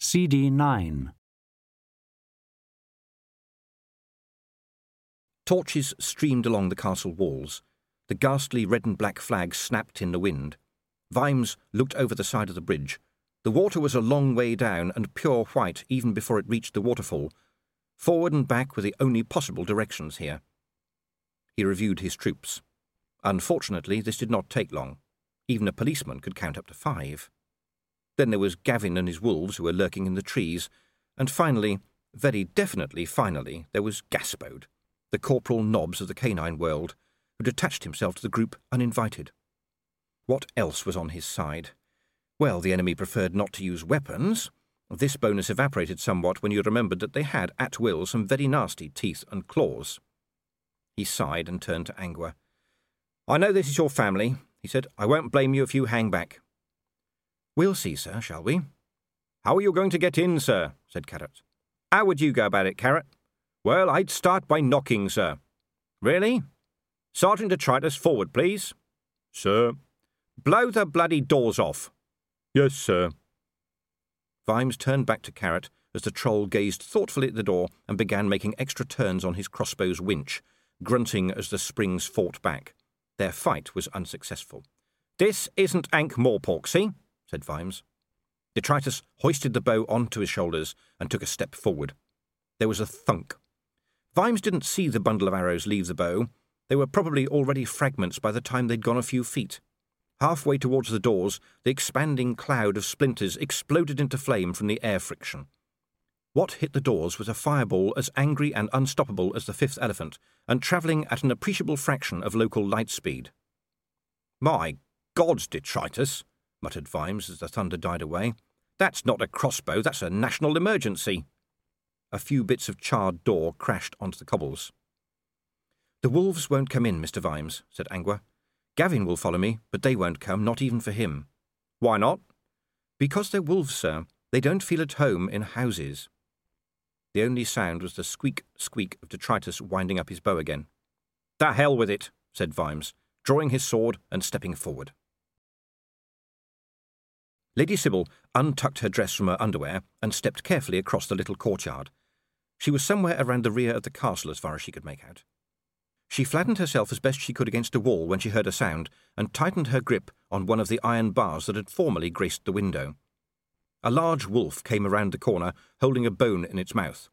CD 9. Torches streamed along the castle walls. The ghastly red and black flag snapped in the wind. Vimes looked over the side of the bridge. The water was a long way down and pure white even before it reached the waterfall. Forward and back were the only possible directions here. He reviewed his troops. Unfortunately, this did not take long. Even a policeman could count up to five. Then there was Gavin and his wolves who were lurking in the trees. And finally, very definitely finally, there was Gaspode, the corporal Nobbs of the canine world, who detached himself to the group uninvited. What else was on his side? Well, the enemy preferred not to use weapons. This bonus evaporated somewhat when you remembered that they had, at will, some very nasty teeth and claws. He sighed and turned to Angua. I know this is your family, he said. I won't blame you if you hang back. We'll see, sir, shall we? How are you going to get in, sir? said Carrot. How would you go about it, Carrot? Well, I'd start by knocking, sir. Really? Sergeant Detritus, forward, please. Sir. Blow the bloody doors off. Yes, sir. Vimes turned back to Carrot as the troll gazed thoughtfully at the door and began making extra turns on his crossbow's winch, grunting as the springs fought back. Their fight was unsuccessful. This isn't Ankh Morpork, see? Said Vimes. Detritus hoisted the bow onto his shoulders and took a step forward. There was a thunk. Vimes didn't see the bundle of arrows leave the bow. They were probably already fragments by the time they'd gone a few feet. Halfway towards the doors, the expanding cloud of splinters exploded into flame from the air friction. What hit the doors was a fireball as angry and unstoppable as the fifth elephant, and travelling at an appreciable fraction of local light speed. My gods, detritus, muttered Vimes as the thunder died away. That's not a crossbow, that's a national emergency. A few bits of charred door crashed onto the cobbles. The wolves won't come in, Mr. Vimes, said Angua. Gavin will follow me, but they won't come, not even for him. Why not? Because they're wolves, sir. They don't feel at home in houses. The only sound was the squeak squeak of detritus winding up his bow again. The hell with it, said Vimes, drawing his sword and stepping forward. Lady Sybil untucked her dress from her underwear and stepped carefully across the little courtyard. She was somewhere around the rear of the castle as far as she could make out. She flattened herself as best she could against a wall when she heard a sound and tightened her grip on one of the iron bars that had formerly graced the window. A large wolf came around the corner, holding a bone in its mouth.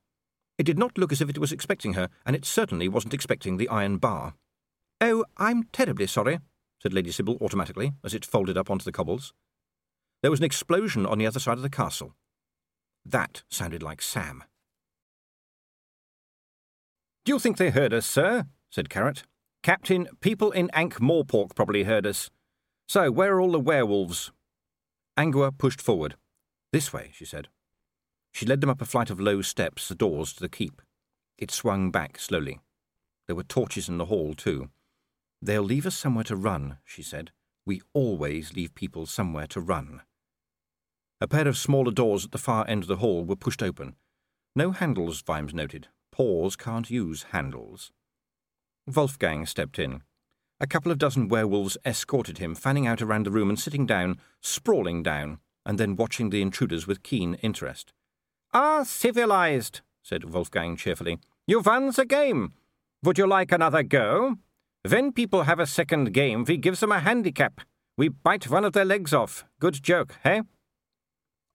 It did not look as if it was expecting her, and it certainly wasn't expecting the iron bar. Oh, I'm terribly sorry, said Lady Sybil automatically as it folded up onto the cobbles. There was an explosion on the other side of the castle. That sounded like Sam. Do you think they heard us, sir? said Carrot. Captain, people in Ankh Morpork probably heard us. So, where are all the werewolves? Angua pushed forward. This way, she said. She led them up a flight of low steps, the doors to the keep. It swung back slowly. There were torches in the hall, too. They'll leave us somewhere to run, she said. We always leave people somewhere to run. A pair of smaller doors at the far end of the hall were pushed open. No handles, Vimes noted. Paws can't use handles. Wolfgang stepped in. A couple of dozen werewolves escorted him, fanning out around the room and sitting down, sprawling down, and then watching the intruders with keen interest. Ah, civilized, said Wolfgang cheerfully. You won the game. Would you like another go? When people have a second game, we give them a handicap. We bite one of their legs off. Good joke, eh?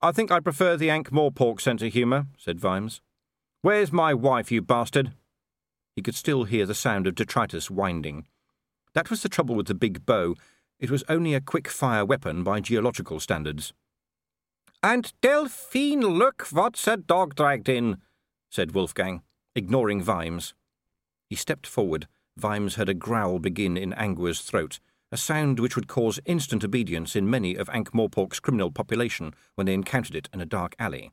I think I prefer the Ankh Morpork sense of humour, said Vimes. Where's my wife, you bastard? He could still hear the sound of detritus winding. That was the trouble with the big bow. It was only a quick fire weapon by geological standards. And Delphine, look what's a dog dragged in, said Wolfgang, ignoring Vimes. He stepped forward. Vimes heard a growl begin in Angua's throat a sound which would cause instant obedience in many of Ankh Morpork's criminal population when they encountered it in a dark alley.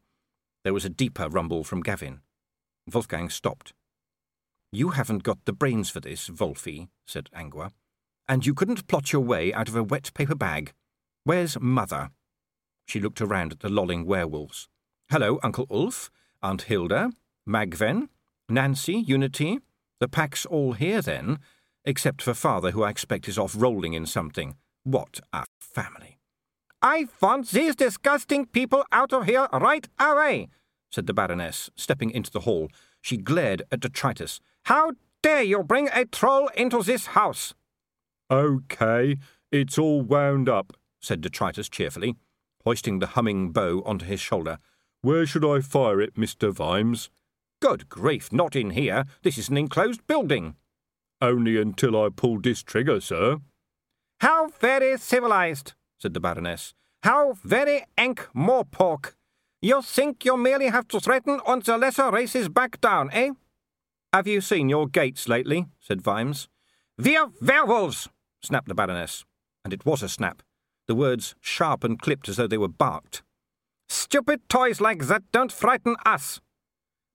There was a deeper rumble from Gavin. Wolfgang stopped. You haven't got the brains for this, Wolfie, said Angua. And you couldn't plot your way out of a wet paper bag. Where's Mother? She looked around at the lolling werewolves. Hello, Uncle Ulf, Aunt Hilda, Magven, Nancy, Unity. The pack's all here, then, except for father, who I expect is off rolling in something. What a family! I want these disgusting people out of here right away, said the Baroness, stepping into the hall. She glared at detritus. How dare you bring a troll into this house? OK, it's all wound up, said detritus cheerfully, hoisting the humming bow onto his shoulder. Where should I fire it, Mr. Vimes? Good grief, not in here. This is an enclosed building. Only until I pull this trigger, sir. How very civilized, said the Baroness. How very Ankh Morpork. You think you merely have to threaten and the lesser races back down, eh? Have you seen your gates lately? said Vimes. We're werewolves, snapped the Baroness. And it was a snap, the words sharp and clipped as though they were barked. Stupid toys like that don't frighten us.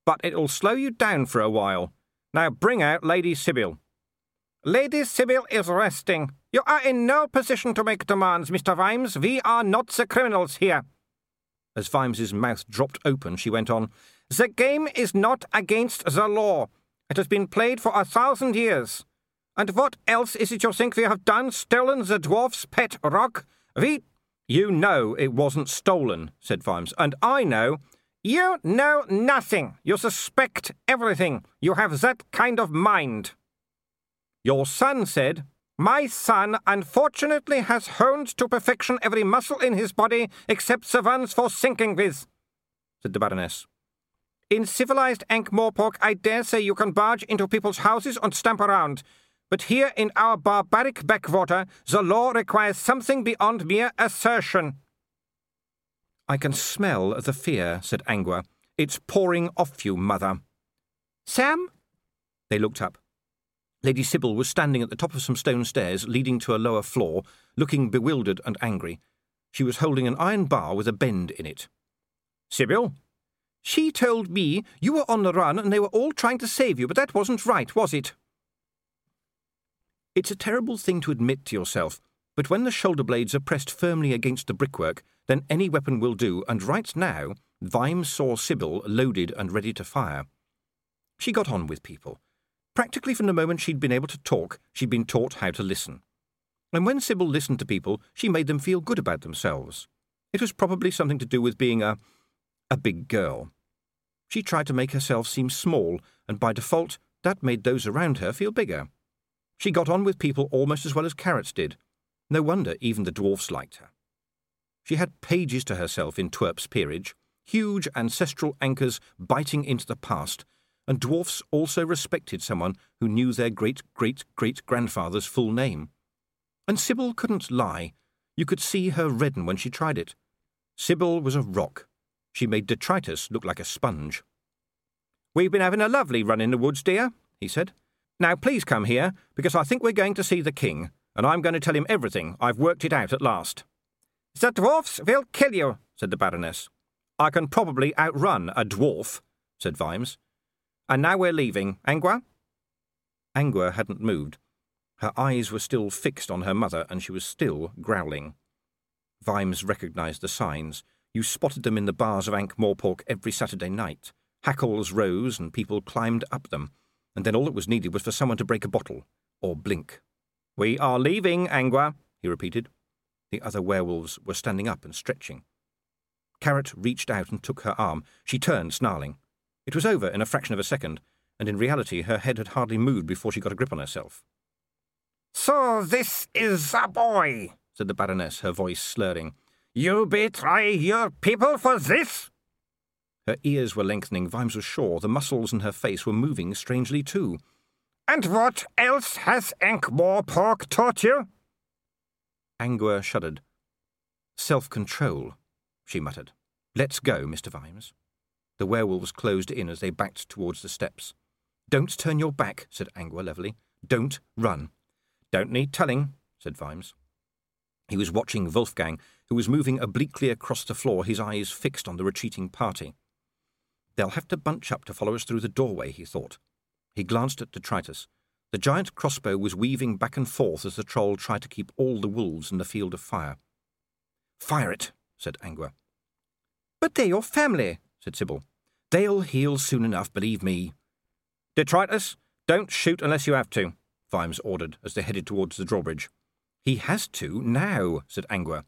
But it'll slow you down for a while. Now bring out Lady Sybil. Lady Sybil is resting. You are in no position to make demands, Mr. Vimes. We are not the criminals here. As Vimes's mouth dropped open, she went on, The game is not against the law. It has been played for a thousand years. And what else is it you think we have done? Stolen the dwarf's pet rock? We. You know it wasn't stolen, said Vimes, and I know. You know nothing. You suspect everything. You have that kind of mind. Your son said, My son unfortunately has honed to perfection every muscle in his body except ones for sinking with, said the Baroness. In civilized Ankh-Morpork, I dare say you can barge into people's houses and stamp around. But here in our barbaric backwater, the law requires something beyond mere assertion. I can smell the fear, said Angua. It's pouring off you, mother. Sam? They looked up. Lady Sybil was standing at the top of some stone stairs leading to a lower floor, looking bewildered and angry. She was holding an iron bar with a bend in it. Sybil? She told me you were on the run and they were all trying to save you, but that wasn't right, was it? It's a terrible thing to admit to yourself, but when the shoulder blades are pressed firmly against the brickwork, then any weapon will do, and right now, Vimes saw Sybil loaded and ready to fire. She got on with people. Practically from the moment she'd been able to talk, she'd been taught how to listen. And when Sybil listened to people, she made them feel good about themselves. It was probably something to do with being a. a big girl. She tried to make herself seem small, and by default, that made those around her feel bigger. She got on with people almost as well as Carrots did. No wonder even the dwarfs liked her. She had pages to herself in Twurp's peerage, huge ancestral anchors biting into the past, and dwarfs also respected someone who knew their great great great grandfather's full name. And Sybil couldn't lie. You could see her redden when she tried it. Sybil was a rock. She made detritus look like a sponge. We've been having a lovely run in the woods, dear, he said. Now please come here, because I think we're going to see the king, and I'm going to tell him everything. I've worked it out at last. The dwarfs will kill you, said the Baroness. I can probably outrun a dwarf, said Vimes. And now we're leaving, Angua? Angua hadn't moved. Her eyes were still fixed on her mother, and she was still growling. Vimes recognised the signs. You spotted them in the bars of Ankh Morpork every Saturday night. Hackles rose, and people climbed up them and then all that was needed was for someone to break a bottle or blink. We are leaving, Angua, he repeated. The other werewolves were standing up and stretching. Carrot reached out and took her arm. She turned, snarling. It was over in a fraction of a second, and in reality her head had hardly moved before she got a grip on herself. So this is a boy, said the Baroness, her voice slurring. You betray your people for this? Her ears were lengthening, Vimes was sure. The muscles in her face were moving strangely too. And what else has Ankh-Morpork taught you? Angua shuddered. Self-control, she muttered. Let's go, Mr. Vimes. The werewolves closed in as they backed towards the steps. Don't turn your back, said Angua levelly. Don't run. Don't need telling, said Vimes. He was watching Wolfgang, who was moving obliquely across the floor, his eyes fixed on the retreating party. They'll have to bunch up to follow us through the doorway, he thought. He glanced at detritus. The giant crossbow was weaving back and forth as the troll tried to keep all the wolves in the field of fire. Fire it, said Angua. But they're your family, said Sybil. They'll heal soon enough, believe me. Detritus, don't shoot unless you have to, Vimes ordered as they headed towards the drawbridge. He has to now, said Angua.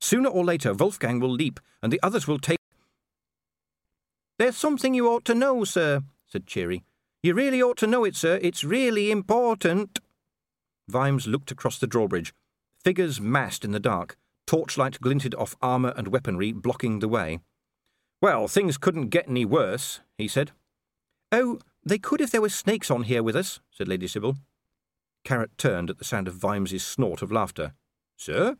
Sooner or later, Wolfgang will leap, and the others will take. There's something you ought to know, sir, said Cheery. You really ought to know it, sir. It's really important. Vimes looked across the drawbridge. Figures massed in the dark. Torchlight glinted off armour and weaponry, blocking the way. Well, things couldn't get any worse, he said. Oh, they could if there were snakes on here with us, said Lady Sybil. Carrot turned at the sound of Vimes's snort of laughter. Sir?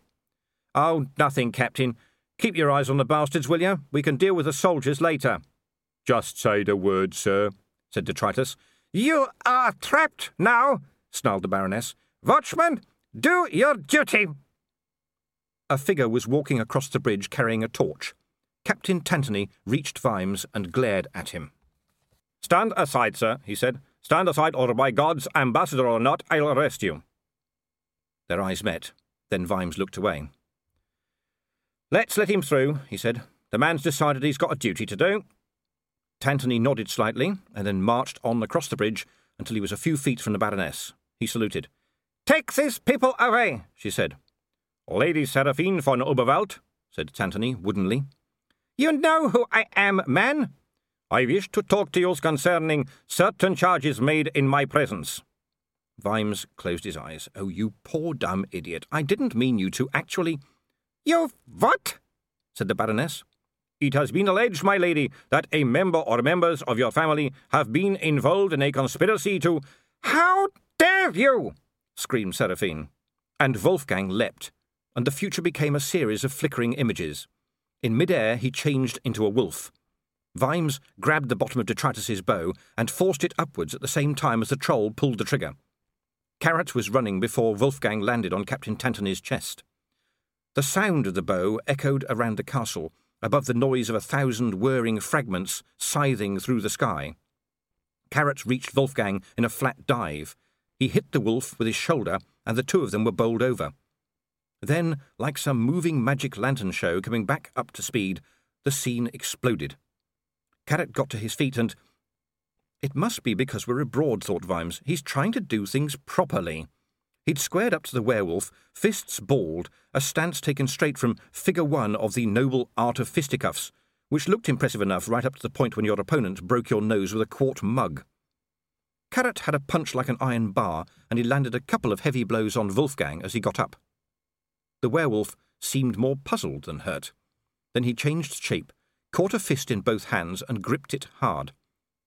Oh, nothing, Captain. Keep your eyes on the bastards, will you? We can deal with the soldiers later. Just say the word, sir, said detritus. You are trapped now, snarled the Baroness. Watchman, do your duty. A figure was walking across the bridge carrying a torch. Captain Tantony reached Vimes and glared at him. Stand aside, sir, he said. Stand aside, or by gods, ambassador or not, I'll arrest you. Their eyes met. Then Vimes looked away. Let's let him through, he said. The man's decided he's got a duty to do. Tantony nodded slightly, and then marched on across the bridge until he was a few feet from the Baroness. He saluted. Take these people away, she said. Lady Seraphine von Uberwald, said Tantony woodenly. You know who I am, man. I wish to talk to you concerning certain charges made in my presence. Vimes closed his eyes. Oh, you poor dumb idiot. I didn't mean you to actually. You what? said the Baroness. It has been alleged, my lady, that a member or members of your family have been involved in a conspiracy to. How dare you! screamed Seraphine. And Wolfgang leapt, and the future became a series of flickering images. In midair, he changed into a wolf. Vimes grabbed the bottom of Detritus's bow and forced it upwards at the same time as the troll pulled the trigger. Carrot was running before Wolfgang landed on Captain Tantony's chest. The sound of the bow echoed around the castle, above the noise of a thousand whirring fragments scything through the sky. Carrot reached Wolfgang in a flat dive. He hit the wolf with his shoulder, and the two of them were bowled over. Then, like some moving magic lantern show coming back up to speed, the scene exploded. Carrot got to his feet and. It must be because we're abroad, thought Vimes. He's trying to do things properly. He'd squared up to the werewolf, fists balled, a stance taken straight from figure one of the noble art of fisticuffs, which looked impressive enough right up to the point when your opponent broke your nose with a quart mug. Carrot had a punch like an iron bar, and he landed a couple of heavy blows on Wolfgang as he got up. The werewolf seemed more puzzled than hurt. Then he changed shape, caught a fist in both hands, and gripped it hard.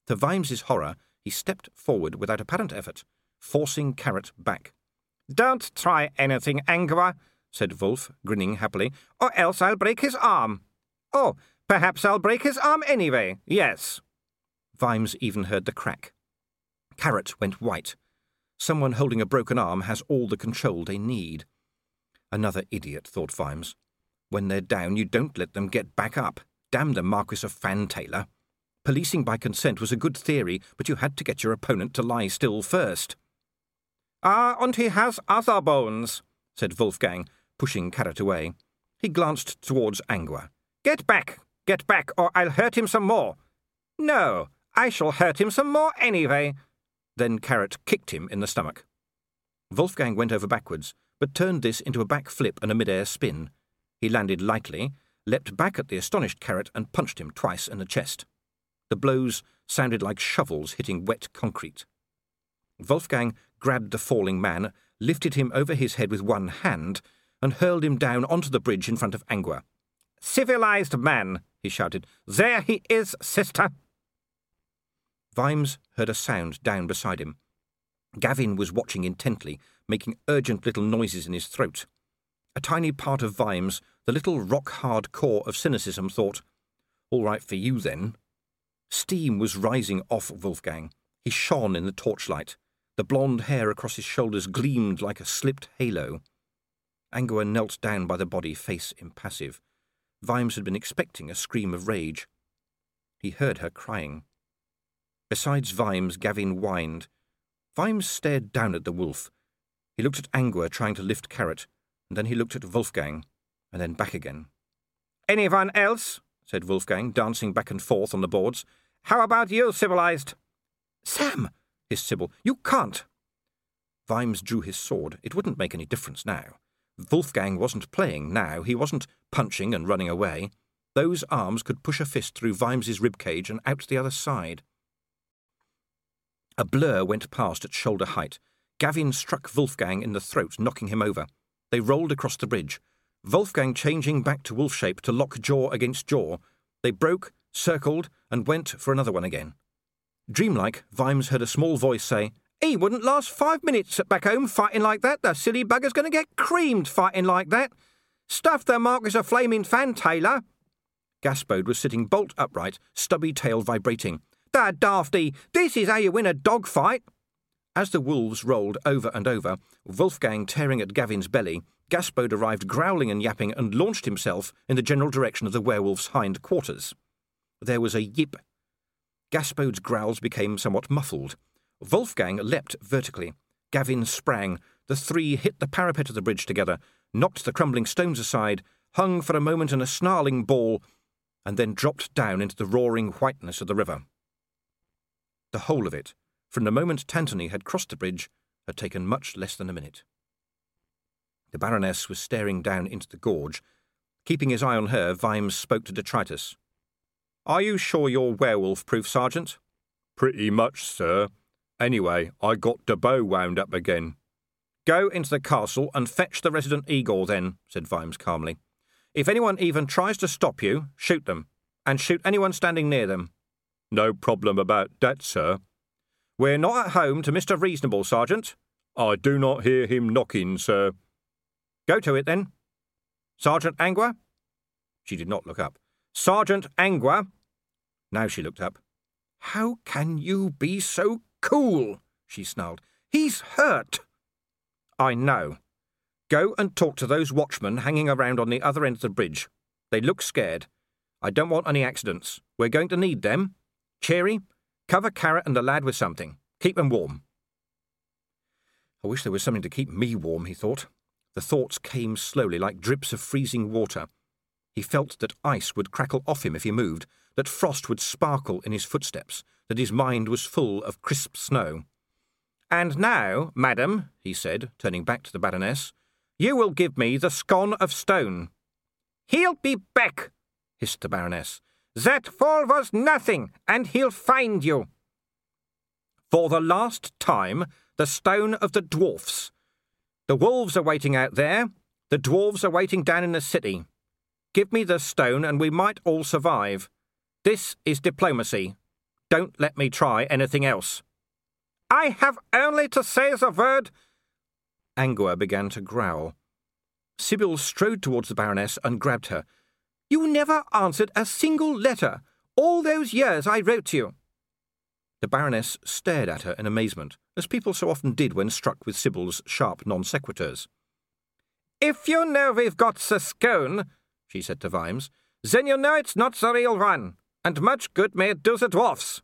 To Vimes's horror, he stepped forward without apparent effort, forcing Carrot back. Don't try anything, Angua, said Wolf, grinning happily, or else I'll break his arm. Oh, perhaps I'll break his arm anyway, yes. Vimes even heard the crack. Carrot went white. Someone holding a broken arm has all the control they need. Another idiot, thought Vimes. When they're down, you don't let them get back up. Damn the Marquis of Fantailler. Policing by consent was a good theory, but you had to get your opponent to lie still first. Ah, and he has other bones, said Wolfgang, pushing Carrot away. He glanced towards Angua. Get back, get back, or I'll hurt him some more. No, I shall hurt him some more anyway. Then Carrot kicked him in the stomach. Wolfgang went over backwards, but turned this into a back flip and a mid-air spin. He landed lightly, leapt back at the astonished Carrot, and punched him twice in the chest. The blows sounded like shovels hitting wet concrete. Wolfgang grabbed the falling man, lifted him over his head with one hand, and hurled him down onto the bridge in front of Angua. Civilized man, he shouted. There he is, sister. Vimes heard a sound down beside him. Gavin was watching intently, making urgent little noises in his throat. A tiny part of Vimes, the little rock-hard core of cynicism, thought, All right for you, then. Steam was rising off Wolfgang. He shone in the torchlight. The blonde hair across his shoulders gleamed like a slipped halo. Angua knelt down by the body, face impassive. Vimes had been expecting a scream of rage. He heard her crying. Besides Vimes, Gavin whined. Vimes stared down at the wolf. He looked at Angua trying to lift Carrot, and then he looked at Wolfgang, and then back again. Anyone else? said Wolfgang, dancing back and forth on the boards. How about you, civilized? Sam, hissed Sybil, you can't. Vimes drew his sword. It wouldn't make any difference now. Wolfgang wasn't playing now. He wasn't punching and running away. Those arms could push a fist through Vimes's ribcage and out the other side. A blur went past at shoulder height. Gavin struck Wolfgang in the throat, knocking him over. They rolled across the bridge. Wolfgang changing back to wolf shape to lock jaw against jaw. They broke, circled, and went for another one again. Dreamlike, Vimes heard a small voice say, He wouldn't last five minutes back home fighting like that. The silly bugger's going to get creamed fighting like that. Stuff the Marquis a flaming Fantailler. Gaspode was sitting bolt upright, stubby tail vibrating. That dafty, this is how you win a dog fight. As the wolves rolled over and over, Wolfgang tearing at Gavin's belly, Gaspode arrived growling and yapping and launched himself in the general direction of the werewolf's hind quarters. There was a yip. Gaspode's growls became somewhat muffled. Wolfgang leapt vertically. Gavin sprang. The three hit the parapet of the bridge together, knocked the crumbling stones aside, hung for a moment in a snarling ball, and then dropped down into the roaring whiteness of the river. The whole of it, from the moment Tantony had crossed the bridge, had taken much less than a minute. The Baroness was staring down into the gorge. Keeping his eye on her, Vimes spoke to detritus. Are you sure you're werewolf proof, Sergeant? Pretty much, sir. Anyway, I got the bow wound up again. Go into the castle and fetch the resident Igor, then, said Vimes calmly. If anyone even tries to stop you, shoot them, and shoot anyone standing near them. No problem about that, sir. We're not at home to Mr. Reasonable, Sergeant. I do not hear him knocking, sir. Go to it, then. Sergeant Angua? She did not look up. Sergeant Angua? Now she looked up. How can you be so cool? she snarled. He's hurt. I know. Go and talk to those watchmen hanging around on the other end of the bridge. They look scared. I don't want any accidents. We're going to need them. Cheery, cover Carrot and the lad with something. Keep them warm. I wish there was something to keep me warm, he thought. The thoughts came slowly, like drips of freezing water. He felt that ice would crackle off him if he moved, that frost would sparkle in his footsteps, that his mind was full of crisp snow. And now, madam, he said, turning back to the Baroness, you will give me the scone of stone. He'll be back, hissed the Baroness. That fall was nothing, and he'll find you. For the last time, the stone of the dwarfs, the wolves are waiting out there. The dwarves are waiting down in the city. Give me the stone and we might all survive. This is diplomacy. Don't let me try anything else. I have only to say the word. Angua began to growl. Sybil strode towards the Baroness and grabbed her. You never answered a single letter. All those years I wrote to you. The Baroness stared at her in amazement, as people so often did when struck with Sybil's sharp non sequiturs. If you know we've got the scone, she said to Vimes, then you know it's not the real one, and much good may it do the dwarfs.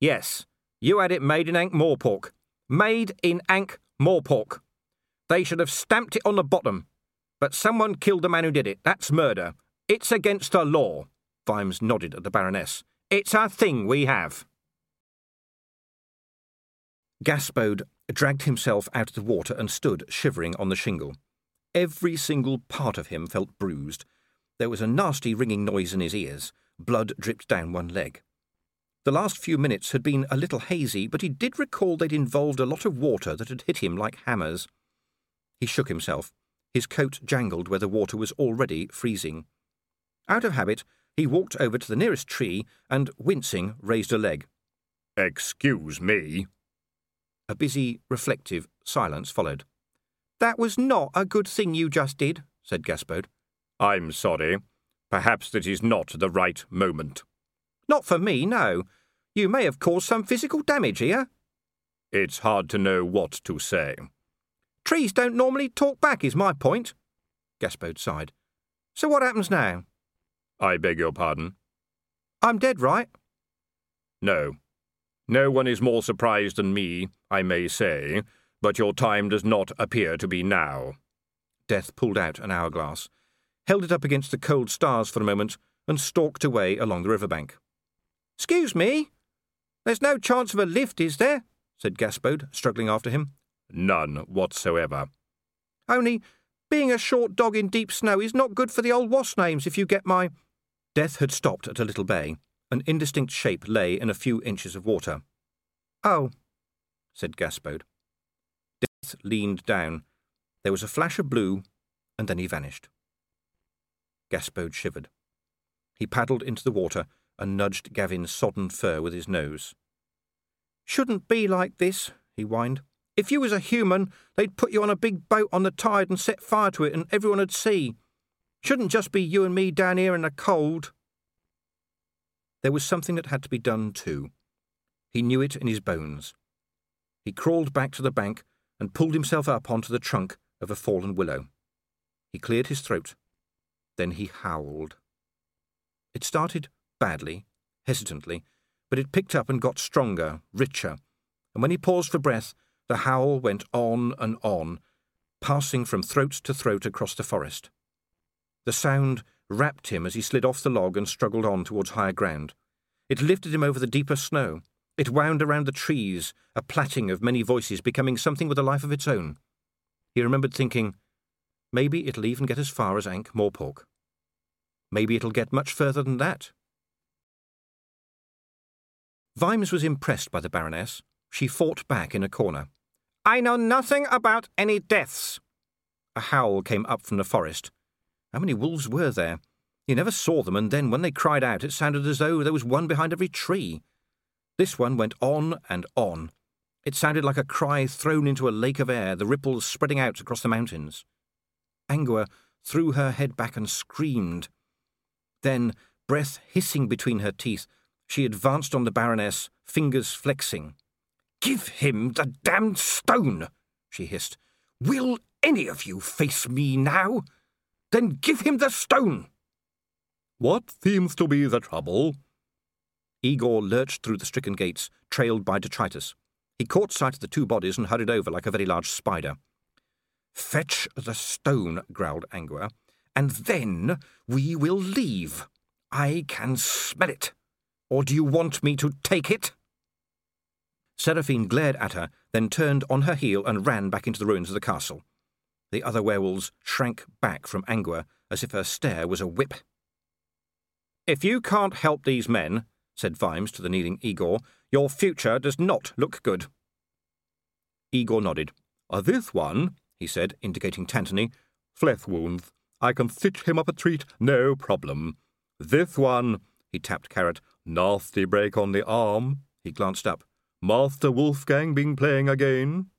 Yes, you had it made in Ankh Morpork. Made in Ankh Morpork. They should have stamped it on the bottom. But someone killed the man who did it. That's murder. It's against the law. Vimes nodded at the Baroness. It's a thing we have. Gaspode dragged himself out of the water and stood shivering on the shingle. Every single part of him felt bruised. There was a nasty ringing noise in his ears. Blood dripped down one leg. The last few minutes had been a little hazy, but he did recall they'd involved a lot of water that had hit him like hammers. He shook himself. His coat jangled where the water was already freezing. Out of habit, he walked over to the nearest tree and, wincing, raised a leg. Excuse me, a busy, reflective silence followed. That was not a good thing you just did, said Gaspode. I'm sorry. Perhaps that is not the right moment. Not for me, no. You may have caused some physical damage here. It's hard to know what to say. Trees don't normally talk back, is my point. Gaspode sighed. So what happens now? I beg your pardon? I'm dead, right? No. No one is more surprised than me, I may say, but your time does not appear to be now. Death pulled out an hourglass, held it up against the cold stars for a moment, and stalked away along the riverbank. Excuse me? There's no chance of a lift, is there? said Gaspode, struggling after him. None whatsoever. Only Being a short dog in deep snow is not good for the old wasp names, if you get my. Death had stopped at a little bay. An indistinct shape lay in a few inches of water. Oh, said Gaspode. Death leaned down. There was a flash of blue, and then he vanished. Gaspode shivered. He paddled into the water and nudged Gavin's sodden fur with his nose. Shouldn't be like this, he whined. If you was a human, they'd put you on a big boat on the tide and set fire to it, and everyone'd see. Shouldn't just be you and me down here in the cold. There was something that had to be done too. He knew it in his bones. He crawled back to the bank and pulled himself up onto the trunk of a fallen willow. He cleared his throat. Then he howled. It started badly, hesitantly, but it picked up and got stronger, richer, and when he paused for breath, the howl went on and on, passing from throat to throat across the forest. The sound wrapped him as he slid off the log and struggled on towards higher ground. It lifted him over the deeper snow. It wound around the trees, a plaiting of many voices becoming something with a life of its own. He remembered thinking, maybe it'll even get as far as Ankh Morpork. Maybe it'll get much further than that. Vimes was impressed by the Baroness. She fought back in a corner. I know nothing about any deaths. A howl came up from the forest. How many wolves were there? He never saw them, and then when they cried out, it sounded as though there was one behind every tree. This one went on and on. It sounded like a cry thrown into a lake of air, the ripples spreading out across the mountains. Angua threw her head back and screamed. Then, breath hissing between her teeth, she advanced on the Baroness, fingers flexing. Give him the damned stone, she hissed. Will any of you face me now? Then give him the stone. What seems to be the trouble? Igor lurched through the stricken gates, trailed by detritus. He caught sight of the two bodies and hurried over like a very large spider. Fetch the stone, growled Angua, and then we will leave. I can smell it. Or do you want me to take it? Seraphine glared at her, then turned on her heel and ran back into the ruins of the castle. The other werewolves shrank back from Angua as if her stare was a whip. If you can't help these men, said Vimes to the kneeling Igor, your future does not look good. Igor nodded. Uh, this one, he said, indicating Tantony, flesh wounds. I can stitch him up a treat, no problem. This one, he tapped Carrot, nasty break on the arm. He glanced up. Master Wolfgang been playing again?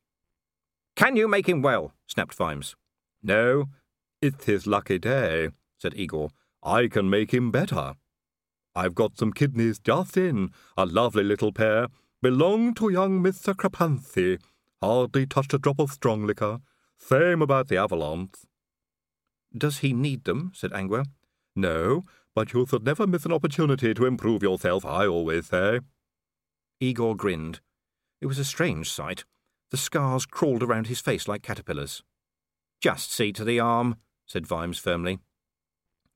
Can you make him well? snapped Vimes. No, it's his lucky day, said Igor. I can make him better. I've got some kidneys just in, a lovely little pair, belong to young Mr. Crapanthi. Hardly touched a drop of strong liquor. Same about the Avalons. Does he need them? said Angua. No, but you should never miss an opportunity to improve yourself, I always say. Igor grinned. It was a strange sight. The scars crawled around his face like caterpillars. Just see to the arm, said Vimes firmly.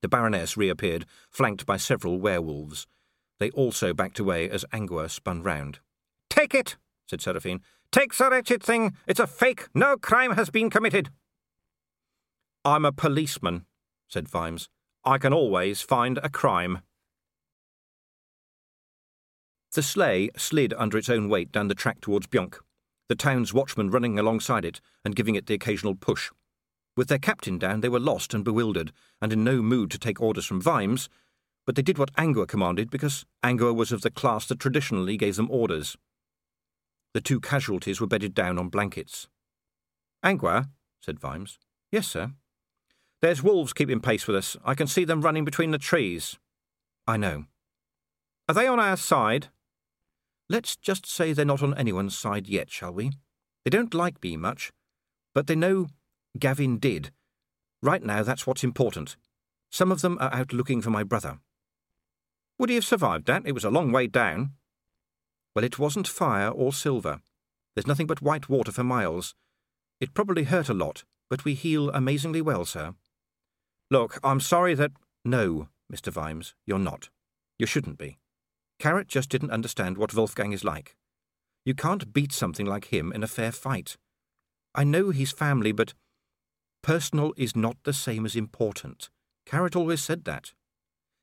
The Baroness reappeared, flanked by several werewolves. They also backed away as Angua spun round. Take it, said Seraphine. Take the wretched thing. It's a fake. No crime has been committed. I'm a policeman, said Vimes. I can always find a crime. The sleigh slid under its own weight down the track towards Bjonk, the town's watchman running alongside it and giving it the occasional push. With their captain down, they were lost and bewildered, and in no mood to take orders from Vimes, but they did what Angua commanded because Angua was of the class that traditionally gave them orders. The two casualties were bedded down on blankets. Angua, said Vimes. Yes, sir. There's wolves keeping pace with us. I can see them running between the trees. I know. Are they on our side? Let's just say they're not on anyone's side yet, shall we? They don't like me much, but they know Gavin did. Right now, that's what's important. Some of them are out looking for my brother. Would he have survived that? It was a long way down. Well, it wasn't fire or silver. There's nothing but white water for miles. It probably hurt a lot, but we heal amazingly well, sir. Look, I'm sorry that. No, Mr. Vimes, you're not. You shouldn't be. Carrot just didn't understand what Wolfgang is like. You can't beat something like him in a fair fight. I know he's family, but Personal is not the same as important. Carrot always said that.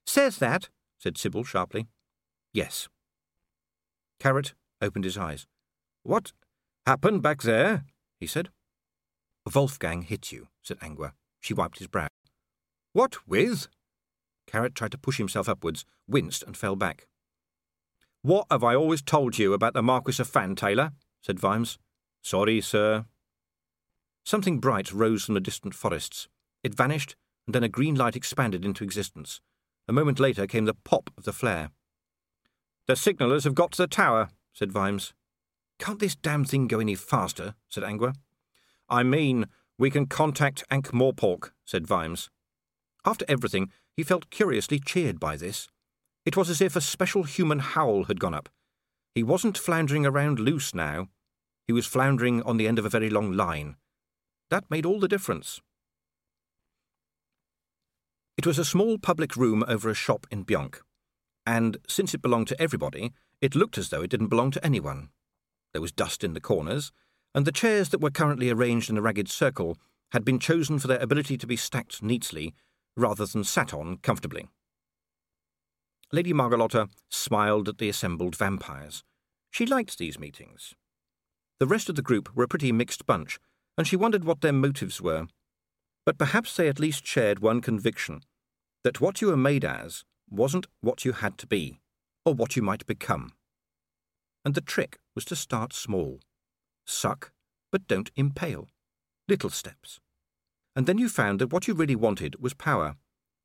Says that? said Sybil sharply. Yes. Carrot opened his eyes. What happened back there? he said. Wolfgang hit you, said Angua. She wiped his brow. What with? Carrot tried to push himself upwards, winced, and fell back. What have I always told you about the Marquis of Fan, said Vimes. Sorry, sir. Something bright rose from the distant forests. It vanished, and then a green light expanded into existence. A moment later came the pop of the flare. The signallers have got to the tower, said Vimes. Can't this damn thing go any faster? said Angua. I mean, we can contact Ankh Morpork, said Vimes. After everything, he felt curiously cheered by this. It was as if a special human howl had gone up. He wasn't floundering around loose now. He was floundering on the end of a very long line. That made all the difference. It was a small public room over a shop in Bjonk, and since it belonged to everybody, it looked as though it didn't belong to anyone. There was dust in the corners, and the chairs that were currently arranged in a ragged circle had been chosen for their ability to be stacked neatly rather than sat on comfortably. Lady Margolotta smiled at the assembled vampires. She liked these meetings. The rest of the group were a pretty mixed bunch, and she wondered what their motives were. But perhaps they at least shared one conviction that what you were made as wasn't what you had to be, or what you might become. And the trick was to start small. Suck, but don't impale. Little steps. And then you found that what you really wanted was power,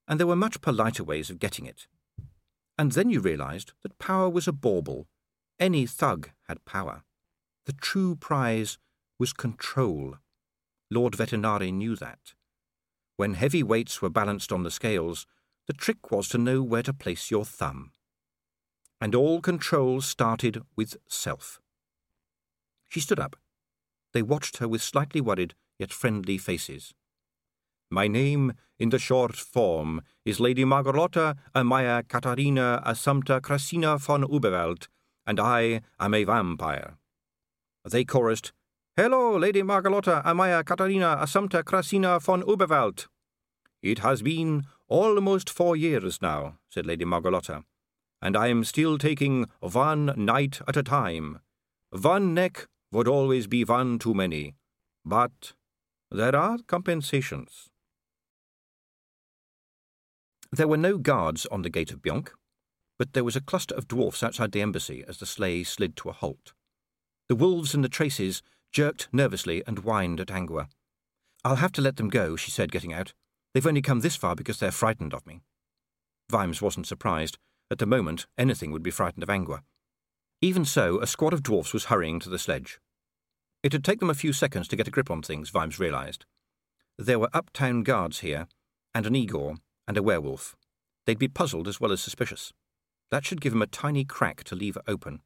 and there were much politer ways of getting it. And then you realized that power was a bauble. Any thug had power. The true prize was control. Lord Vetinari knew that. When heavy weights were balanced on the scales, the trick was to know where to place your thumb. And all control started with self. She stood up. They watched her with slightly worried yet friendly faces. My name, in the short form, is Lady Margolotta Amaya Katerina Assumpta Crassina von Uberwald, and I am a vampire. They chorused, Hello, Lady Margolotta Amaya Katerina Assumpta Crassina von Uberwald. It has been almost four years now, said Lady Margolotta, and I am still taking one night at a time. One neck would always be one too many, but there are compensations. There were no guards on the gate of Bjonk, but there was a cluster of dwarfs outside the embassy as the sleigh slid to a halt. The wolves and the traces jerked nervously and whined at Angua. I'll have to let them go, she said, getting out. They've only come this far because they're frightened of me. Vimes wasn't surprised. At the moment, anything would be frightened of Angua. Even so, a squad of dwarfs was hurrying to the sledge. It had taken them a few seconds to get a grip on things, Vimes realised. There were uptown guards here, and an Igor, and a werewolf. They'd be puzzled as well as suspicious. That should give him a tiny crack to leave open.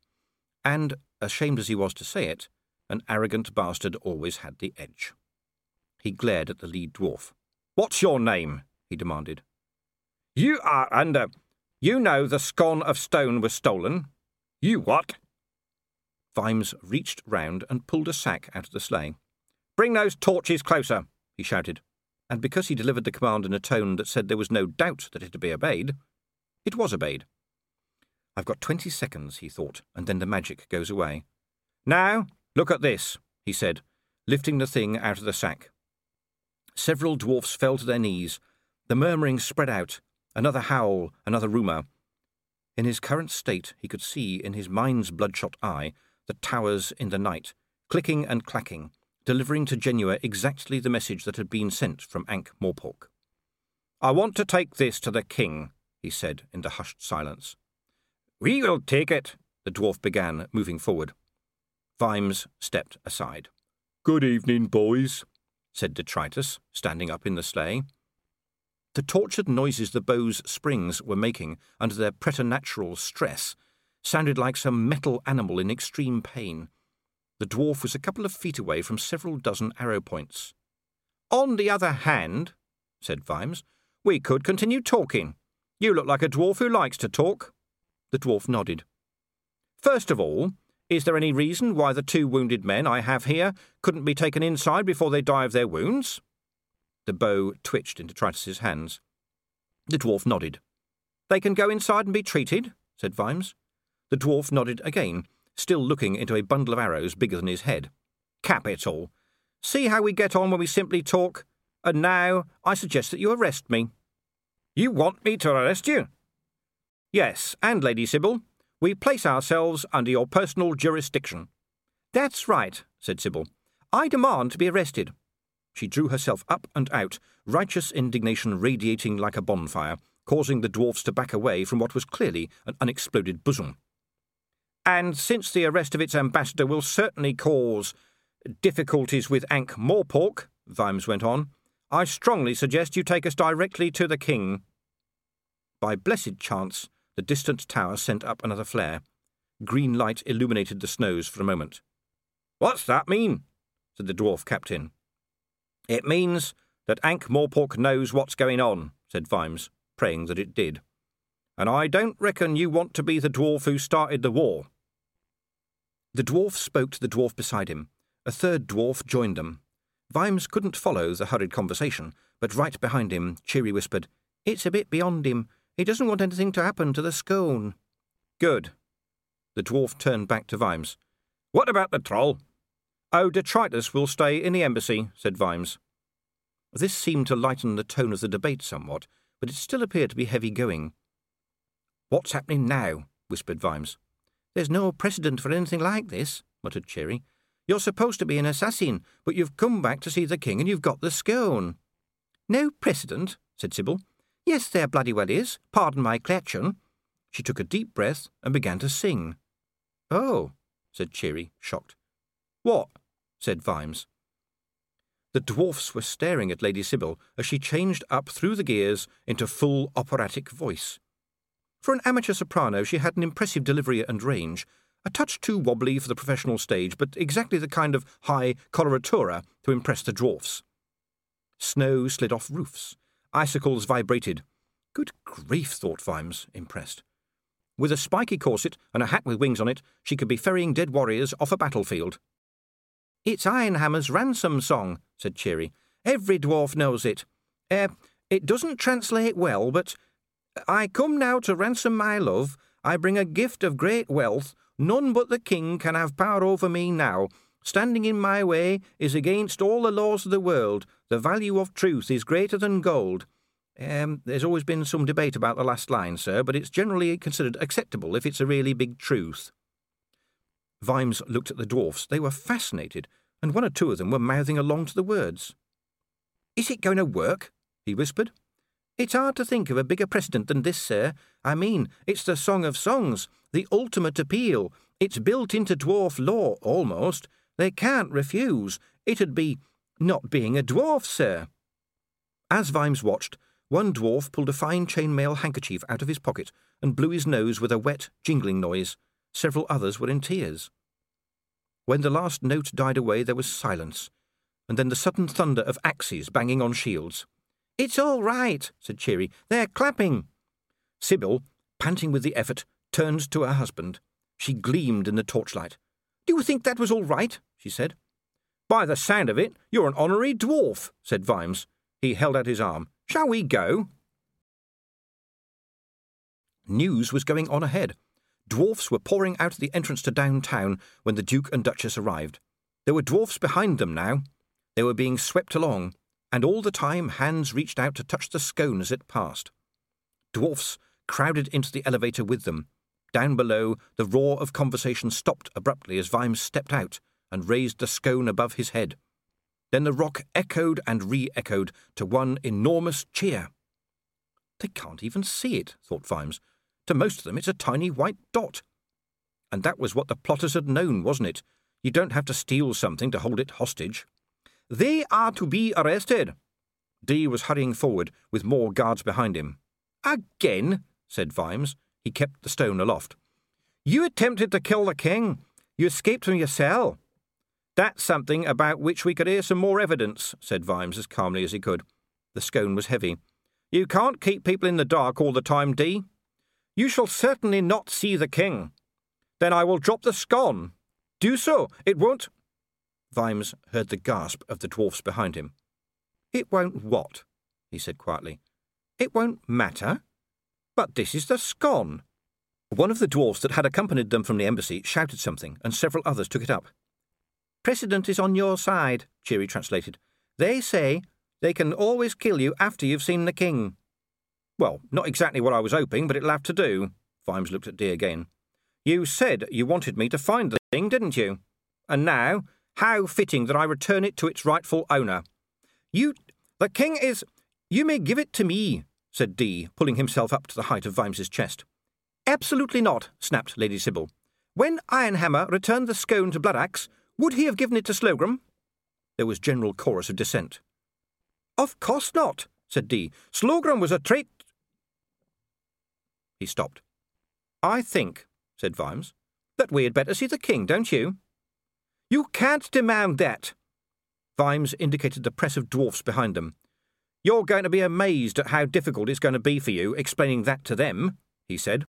And, ashamed as he was to say it, an arrogant bastard always had the edge. He glared at the lead dwarf. What's your name? he demanded. You are under. You know the scone of stone was stolen. You what? Vimes reached round and pulled a sack out of the sleigh. Bring those torches closer, he shouted and because he delivered the command in a tone that said there was no doubt that it would be obeyed, it was obeyed. I've got twenty seconds, he thought, and then the magic goes away. Now, look at this, he said, lifting the thing out of the sack. Several dwarfs fell to their knees. The murmuring spread out. Another howl, another rumour. In his current state, he could see in his mind's bloodshot eye the towers in the night, clicking and clacking, delivering to Genua exactly the message that had been sent from Ankh Morpork. I want to take this to the king, he said in the hushed silence. We will take it, the dwarf began, moving forward. Vimes stepped aside. Good evening, boys, said Detritus, standing up in the sleigh. The tortured noises the bow's springs were making under their preternatural stress sounded like some metal animal in extreme pain. The dwarf was a couple of feet away from several dozen arrow points. On the other hand, said Vimes, we could continue talking. You look like a dwarf who likes to talk. The dwarf nodded. First of all, is there any reason why the two wounded men I have here couldn't be taken inside before they die of their wounds? The bow twitched into Tritus's hands. The dwarf nodded. They can go inside and be treated, said Vimes. The dwarf nodded again, still looking into a bundle of arrows bigger than his head. Capital. See how we get on when we simply talk. And now I suggest that you arrest me. You want me to arrest you? Yes, and Lady Sybil, we place ourselves under your personal jurisdiction. That's right, said Sybil. I demand to be arrested. She drew herself up and out, righteous indignation radiating like a bonfire, causing the dwarfs to back away from what was clearly an unexploded bosom. And since the arrest of its ambassador will certainly cause difficulties with Ankh Morpork, Vimes went on, I strongly suggest you take us directly to the king. By blessed chance, the distant tower sent up another flare. Green light illuminated the snows for a moment. What's that mean? said the dwarf captain. It means that Ankh Morpork knows what's going on, said Vimes, praying that it did. And I don't reckon you want to be the dwarf who started the war. The dwarf spoke to the dwarf beside him. A third dwarf joined them. Vimes couldn't follow the hurried conversation, but right behind him, Cheery whispered, It's a bit beyond him. He doesn't want anything to happen to the scone. Good. The dwarf turned back to Vimes. What about the troll? Oh, Detritus will stay in the embassy, said Vimes. This seemed to lighten the tone of the debate somewhat, but it still appeared to be heavy going. What's happening now? whispered Vimes. There's no precedent for anything like this, muttered Cheery. You're supposed to be an assassin, but you've come back to see the king and you've got the scone. No precedent, said Sybil. Yes, there bloody well is. Pardon my question. She took a deep breath and began to sing. Oh, said Cheery, shocked. What? said Vimes. The dwarfs were staring at Lady Sybil as she changed up through the gears into full operatic voice. For an amateur soprano, she had an impressive delivery and range, a touch too wobbly for the professional stage, but exactly the kind of high coloratura to impress the dwarfs. Snow slid off roofs. Icicles vibrated. Good grief, thought Vimes, impressed. With a spiky corset and a hat with wings on it, she could be ferrying dead warriors off a battlefield. It's Ironhammer's ransom song, said Cheery. Every dwarf knows it. Uh, it doesn't translate well, but I come now to ransom my love. I bring a gift of great wealth, None but the king can have power over me now. Standing in my way is against all the laws of the world. The value of truth is greater than gold. Um, there's always been some debate about the last line, sir, but it's generally considered acceptable if it's a really big truth. Vimes looked at the dwarfs. They were fascinated, and one or two of them were mouthing along to the words. Is it going to work? he whispered. It's hard to think of a bigger precedent than this, sir. I mean, it's the Song of Songs the ultimate appeal. It's built into dwarf law, almost. They can't refuse. It'd be not being a dwarf, sir. As Vimes watched, one dwarf pulled a fine chainmail handkerchief out of his pocket and blew his nose with a wet, jingling noise. Several others were in tears. When the last note died away, there was silence, and then the sudden thunder of axes banging on shields. It's all right, said Cheery. They're clapping. Sybil, panting with the effort, turned to her husband. She gleamed in the torchlight. Do you think that was all right? she said. By the sound of it, you're an honorary dwarf, said Vimes. He held out his arm. Shall we go? News was going on ahead. Dwarfs were pouring out of the entrance to downtown when the Duke and Duchess arrived. There were dwarfs behind them now. They were being swept along, and all the time hands reached out to touch the scone as it passed. Dwarfs crowded into the elevator with them, down below, the roar of conversation stopped abruptly as Vimes stepped out and raised the scone above his head. Then the rock echoed and re echoed to one enormous cheer. They can't even see it, thought Vimes. To most of them, it's a tiny white dot. And that was what the plotters had known, wasn't it? You don't have to steal something to hold it hostage. They are to be arrested. Dee was hurrying forward, with more guards behind him. Again, said Vimes. He kept the stone aloft. You attempted to kill the king. You escaped from your cell. That's something about which we could hear some more evidence, said Vimes as calmly as he could. The scone was heavy. You can't keep people in the dark all the time, Dee. You shall certainly not see the king. Then I will drop the scone. Do so. It won't. Vimes heard the gasp of the dwarfs behind him. It won't what? he said quietly. It won't matter. But this is the scone. One of the dwarfs that had accompanied them from the embassy shouted something, and several others took it up. Precedent is on your side, Cheery translated. They say they can always kill you after you've seen the king. Well, not exactly what I was hoping, but it'll have to do. Vimes looked at Dee again. You said you wanted me to find the thing, didn't you? And now, how fitting that I return it to its rightful owner. You. The king is. You may give it to me, said Dee, pulling himself up to the height of Vimes's chest. Absolutely not, snapped Lady Sybil. When Ironhammer returned the scone to Bloodaxe, would he have given it to Slogram? There was general chorus of dissent. Of course not, said Dee. Slogram was a trait. He stopped. I think, said Vimes, that we had better see the king, don't you? You can't demand that. Vimes indicated the press of dwarfs behind them. You're going to be amazed at how difficult it's going to be for you explaining that to them, he said.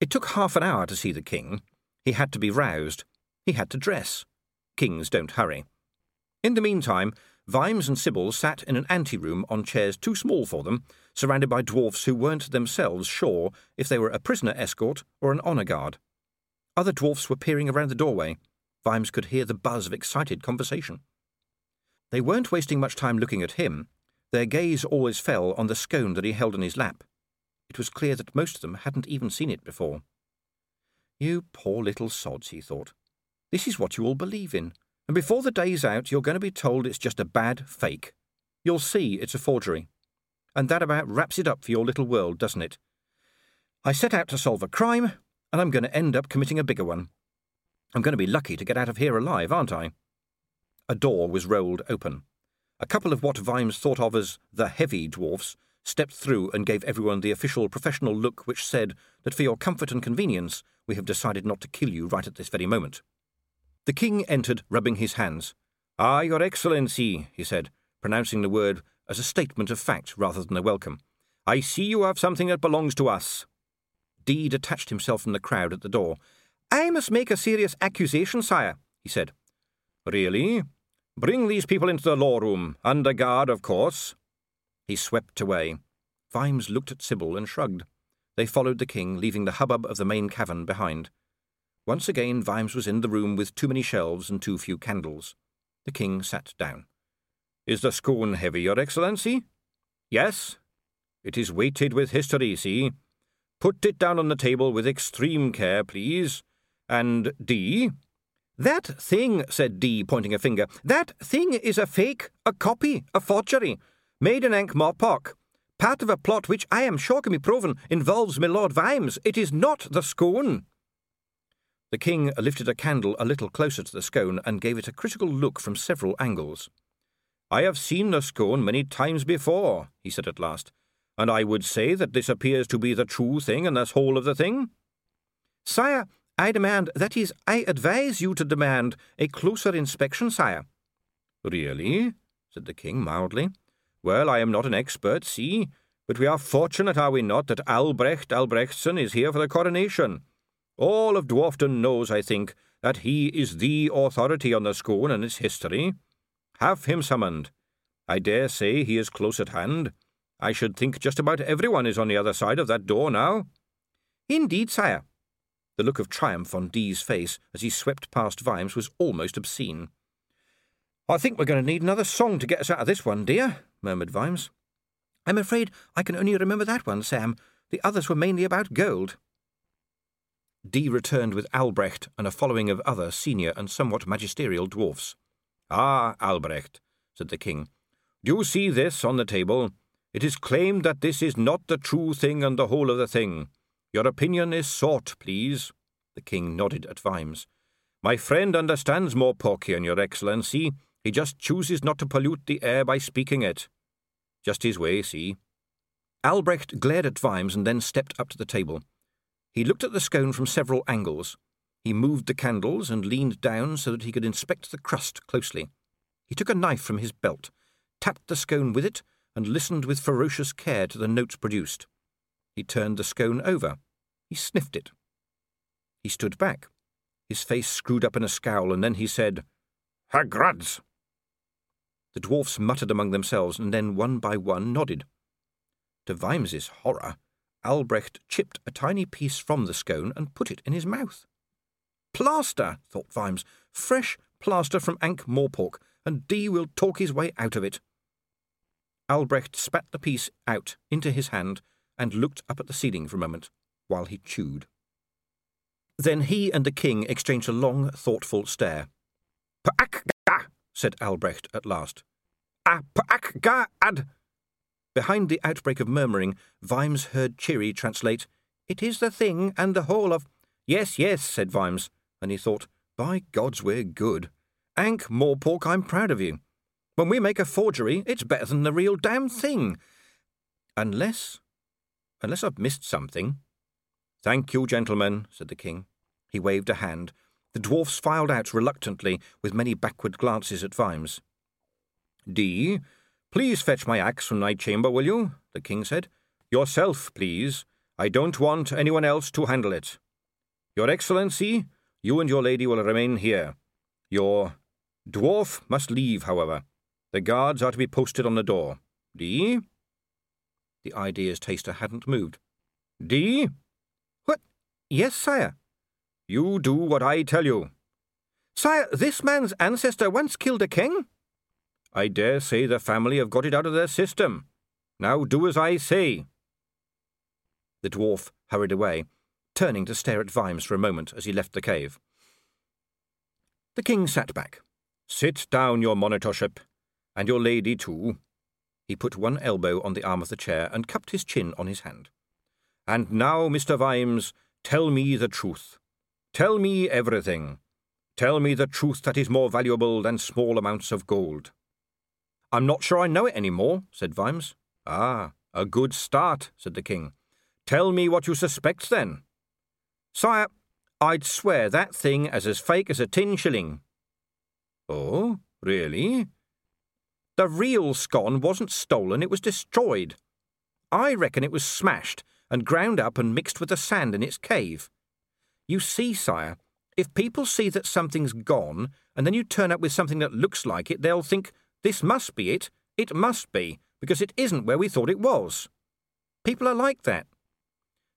It took half an hour to see the king. He had to be roused. He had to dress. Kings don't hurry. In the meantime, Vimes and Sybil sat in an anteroom on chairs too small for them, surrounded by dwarfs who weren't themselves sure if they were a prisoner escort or an honour guard. Other dwarfs were peering around the doorway. Vimes could hear the buzz of excited conversation. They weren't wasting much time looking at him. Their gaze always fell on the scone that he held in his lap. It was clear that most of them hadn't even seen it before. You poor little sods, he thought. This is what you all believe in, and before the day's out, you're going to be told it's just a bad fake. You'll see it's a forgery. And that about wraps it up for your little world, doesn't it? I set out to solve a crime, and I'm going to end up committing a bigger one. I'm going to be lucky to get out of here alive, aren't I? A door was rolled open. A couple of what Vimes thought of as the heavy dwarfs stepped through and gave everyone the official professional look which said that for your comfort and convenience, we have decided not to kill you right at this very moment. The king entered, rubbing his hands. Ah, Your Excellency, he said, pronouncing the word as a statement of fact rather than a welcome. I see you have something that belongs to us. Dee detached himself from the crowd at the door. I must make a serious accusation, sire, he said. Really? Bring these people into the law room, under guard, of course. He swept away. Vimes looked at Sybil and shrugged. They followed the king, leaving the hubbub of the main cavern behind. Once again, Vimes was in the room with too many shelves and too few candles. The king sat down. Is the scone heavy, Your Excellency? Yes. It is weighted with history, see? Put it down on the table with extreme care, please. And Dee. That thing, said Dee, pointing a finger, that thing is a fake, a copy, a forgery, made in Ankh-Morpork. Part of a plot which I am sure can be proven involves my Lord Vimes. It is not the scone. The king lifted a candle a little closer to the scone and gave it a critical look from several angles. I have seen the scone many times before, he said at last, and I would say that this appears to be the true thing and the whole of the thing. Sire, I demand, that is, I advise you to demand a closer inspection, sire. Really? said the king mildly. Well, I am not an expert, see, but we are fortunate, are we not, that Albrecht Albrechtsen is here for the coronation. All of dwarfdom knows, I think, that he is the authority on the scone and its history. Have him summoned. I dare say he is close at hand. I should think just about everyone is on the other side of that door now. Indeed, sire. The look of triumph on Dee's face as he swept past Vimes was almost obscene. I think we're going to need another song to get us out of this one, dear, murmured Vimes. I'm afraid I can only remember that one, Sam. The others were mainly about gold. Dee returned with Albrecht and a following of other senior and somewhat magisterial dwarfs. Ah, Albrecht, said the king, do you see this on the table? It is claimed that this is not the true thing and the whole of the thing. Your opinion is sought, please. The king nodded at Vimes. My friend understands more Morporkian, Your Excellency. He just chooses not to pollute the air by speaking it. Just his way, see? Albrecht glared at Vimes and then stepped up to the table. He looked at the scone from several angles. He moved the candles and leaned down so that he could inspect the crust closely. He took a knife from his belt, tapped the scone with it, and listened with ferocious care to the notes produced. He turned the scone over. He sniffed it. He stood back, his face screwed up in a scowl, and then he said, Herr Gruds! The dwarfs muttered among themselves and then one by one nodded. To Vimes's horror, Albrecht chipped a tiny piece from the scone and put it in his mouth. Plaster, thought Vimes, fresh plaster from Ankh Morpork, and Dee will talk his way out of it. Albrecht spat the piece out into his hand and looked up at the ceiling for a moment while he chewed. Then he and the king exchanged a long, thoughtful stare. Pa'ak-ga, said Albrecht at last. Ah, pa'ak-ga ad. Behind the outbreak of murmuring, Vimes heard Cheery translate, It is the thing and the whole of. Yes, yes, said Vimes, and he thought, By gods, we're good. Ankh Morpork, I'm proud of you. When we make a forgery, it's better than the real damn thing. Unless. unless I've missed something. Thank you, gentlemen, said the king. He waved a hand. The dwarfs filed out reluctantly, with many backward glances at Vimes. Dee, please fetch my axe from my chamber, will you? the king said. Yourself, please. I don't want anyone else to handle it. Your Excellency, you and your lady will remain here. Your dwarf must leave, however. The guards are to be posted on the door. Dee? The ideas taster hadn't moved. Dee? What? Yes, sire. You do what I tell you. Sire, this man's ancestor once killed a king? I dare say the family have got it out of their system. Now do as I say. The dwarf hurried away, turning to stare at Vimes for a moment as he left the cave. The king sat back. Sit down, your monitorship, and your lady too. He put one elbow on the arm of the chair and cupped his chin on his hand. And now, Mr. Vimes, Tell me the truth. Tell me everything. Tell me the truth that is more valuable than small amounts of gold. I'm not sure I know it any more, said Vimes. Ah, a good start, said the king. Tell me what you suspect, then. Sire, I'd swear that thing as as fake as a tin shilling. Oh, really? The real scone wasn't stolen, it was destroyed. I reckon it was smashed and ground up and mixed with the sand in its cave. You see, sire, if people see that something's gone, and then you turn up with something that looks like it, they'll think, this must be it, it must be, because it isn't where we thought it was. People are like that.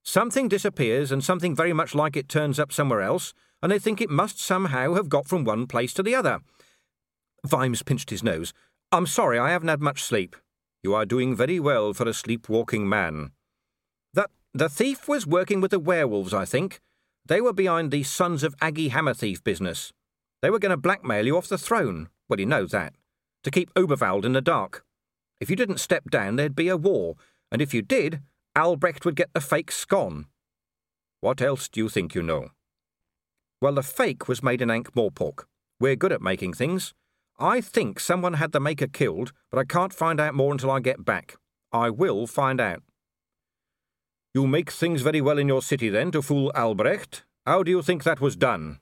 Something disappears and something very much like it turns up somewhere else, and they think it must somehow have got from one place to the other. Vimes pinched his nose. I'm sorry, I haven't had much sleep. You are doing very well for a sleepwalking man. That the thief was working with the werewolves, I think. They were behind the Sons of Agi Hammerthief business. They were going to blackmail you off the throne. Well, you know that. To keep Uberwald in the dark. If you didn't step down, there'd be a war, and if you did, Albrecht would get the fake scone. What else do you think you know? Well, the fake was made in Ankh Morpork. We're good at making things. I think someone had the maker killed, but I can't find out more until I get back. I will find out. You make things very well in your city, then, to fool Albrecht. How do you think that was done?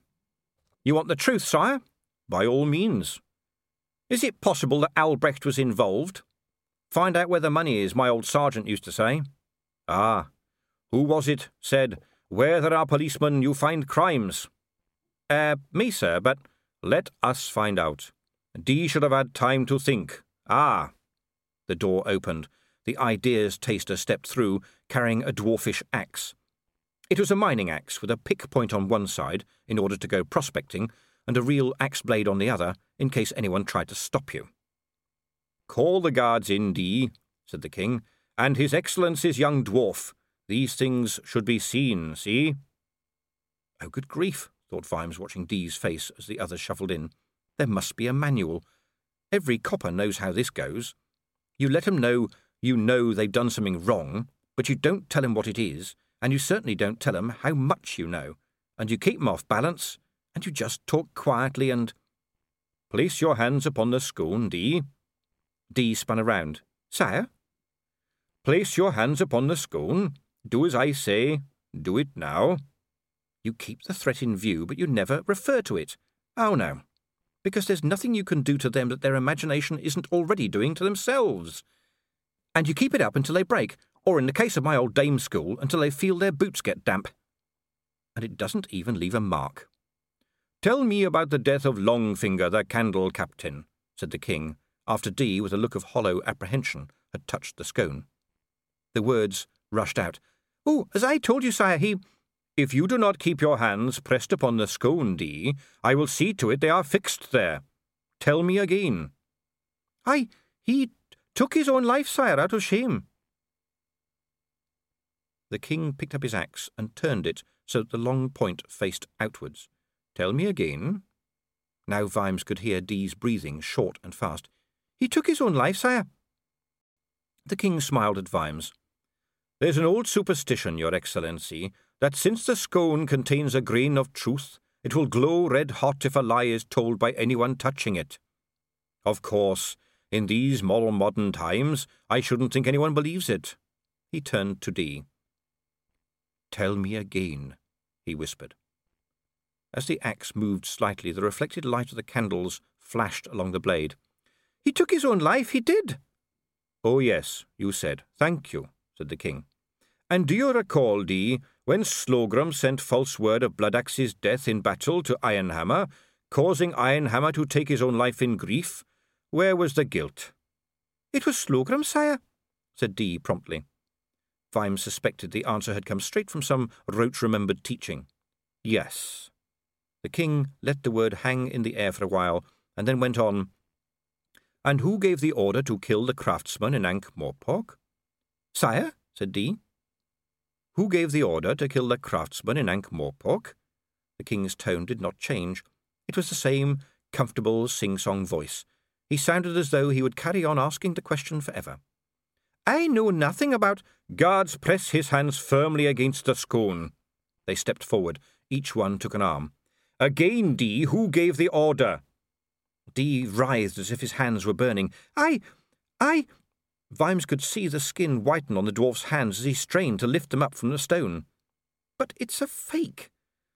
You want the truth, sire? By all means. Is it possible that Albrecht was involved? Find out where the money is, my old sergeant used to say. Ah, who was it said, Where there are policemen, you find crimes? Uh, me, sir, but let us find out. Dee should have had time to think. Ah. The door opened, the ideas taster stepped through, carrying a dwarfish axe. It was a mining axe with a pick point on one side, in order to go prospecting, and a real axe blade on the other, in case anyone tried to stop you. Call the guards in, Dee, said the king, and his excellency's young dwarf. These things should be seen, see? Oh, good grief, thought Vimes, watching Dee's face as the others shuffled in. There must be a manual. Every copper knows how this goes. You let 'em know you know they've done something wrong, but you don't tell 'em what it is, and you certainly don't tell 'em how much you know, and you keep 'em off balance, and you just talk quietly and. Place your hands upon the scone, Dee. Dee spun around. Sire? Place your hands upon the scone. Do as I say. Do it now. You keep the threat in view, but you never refer to it. Oh, no. Because there's nothing you can do to them that their imagination isn't already doing to themselves and you keep it up until they break, or in the case of my old dame school, until they feel their boots get damp. And it doesn't even leave a mark. Tell me about the death of Longfinger, the candle captain, said the king. after Dee, with a look of hollow apprehension, had touched the scone. The words rushed out. Oh, as I told you, sire, he. If you do not keep your hands pressed upon the scone, Dee, I will see to it they are fixed there. Tell me again. I. He took his own life, sire, out of shame. The king picked up his axe and turned it so that the long point faced outwards. Tell me again. Now Vimes could hear Dee's breathing, short and fast. He took his own life, sire. The king smiled at Vimes. There's an old superstition, Your Excellency, that since the scone contains a grain of truth, it will glow red hot if a lie is told by anyone touching it. Of course, in these more modern times, I shouldn't think anyone believes it. He turned to Dee. Tell me again, he whispered. As the axe moved slightly, the reflected light of the candles flashed along the blade. He took his own life, he did. Oh, yes, you said. Thank you, said the king. And do you recall, Dee, when Slogram sent false word of Bloodaxe's death in battle to Ironhammer, causing Ironhammer to take his own life in grief? Where was the guilt? It was Slogram, sire, said Dee promptly. Vimes suspected the answer had come straight from some rote remembered teaching. Yes, the king let the word hang in the air for a while, and then went on. And who gave the order to kill the craftsman in Ankh Morpork? Sire, said Dee. Who gave the order to kill the craftsman in Ankh Morpork? The king's tone did not change. It was the same comfortable sing-song voice. He sounded as though he would carry on asking the question forever. I know nothing about. Guards, press his hands firmly against the scone. They stepped forward. Each one took an arm. Again, Dee, who gave the order? Dee writhed as if his hands were burning. I. I. Vimes could see the skin whiten on the dwarf's hands as he strained to lift them up from the stone. But it's a fake.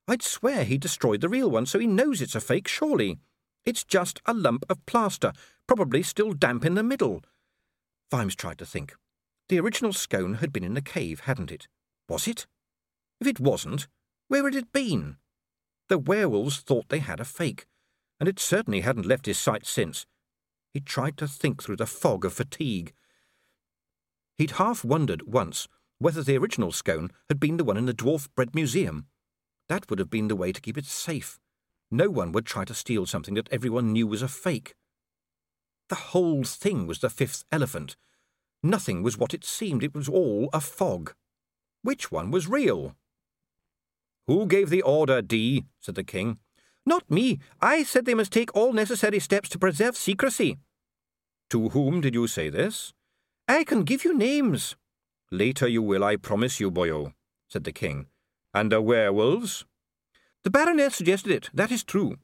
I'd swear he destroyed the real one, so he knows it's a fake, surely. It's just a lump of plaster, probably still damp in the middle. Vimes tried to think. The original scone had been in the cave, hadn't it? Was it? If it wasn't, where had it been? The werewolves thought they had a fake, and it certainly hadn't left his sight since. He tried to think through the fog of fatigue. He'd half wondered once whether the original scone had been the one in the Dwarf Bread Museum. That would have been the way to keep it safe. No one would try to steal something that everyone knew was a fake. The whole thing was the fifth elephant. Nothing was what it seemed, it was all a fog. Which one was real? Who gave the order, Dee? said the king. Not me. I said they must take all necessary steps to preserve secrecy. To whom did you say this? I can give you names. Later you will, I promise you, boyo, said the king. And the werewolves? The baroness suggested it, that is true.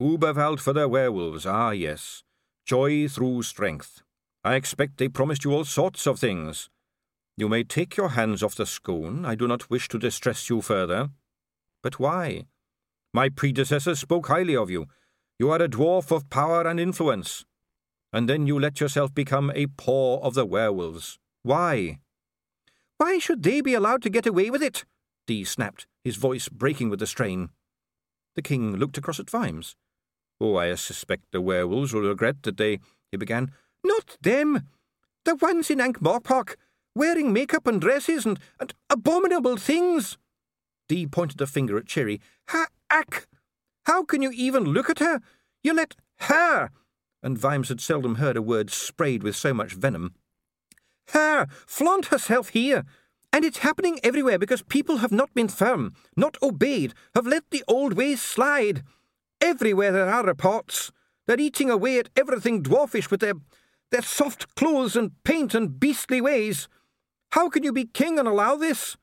Uberwald for their werewolves, ah, yes. Joy through strength. I expect they promised you all sorts of things. You may take your hands off the scone. I do not wish to distress you further. But why? My predecessors spoke highly of you. You are a dwarf of power and influence. And then you let yourself become a paw of the werewolves. Why? Why should they be allowed to get away with it? Dee snapped, his voice breaking with the strain. The king looked across at Vimes. Oh, I suspect the werewolves will regret that they... he began. Not them! The ones in Ankh-Morpork! wearing makeup and dresses and, and abominable things. Dee pointed a finger at Cheery. Ha, ack! How can you even look at her? You let her, and Vimes had seldom heard a word sprayed with so much venom, her flaunt herself here. And it's happening everywhere because people have not been firm, not obeyed, have let the old ways slide. Everywhere there are reports. They're eating away at everything dwarfish with their, their soft clothes and paint and beastly ways. How can you be king and allow this?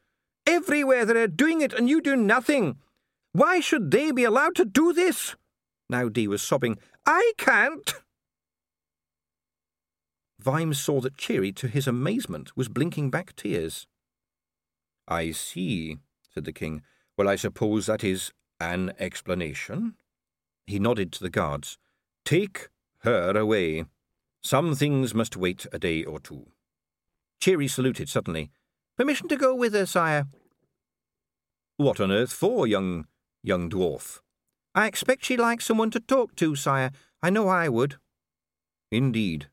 Everywhere they're doing it and you do nothing. Why should they be allowed to do this? Now Dee was sobbing. I can't. Vimes saw that Cheery, to his amazement, was blinking back tears. I see, said the king. Well, I suppose that is an explanation. He nodded to the guards. Take her away. Some things must wait a day or two. Cheery saluted suddenly. Permission to go with her, sire. What on earth for, young young dwarf? I expect she likes like someone to talk to, sire. I know I would. Indeed.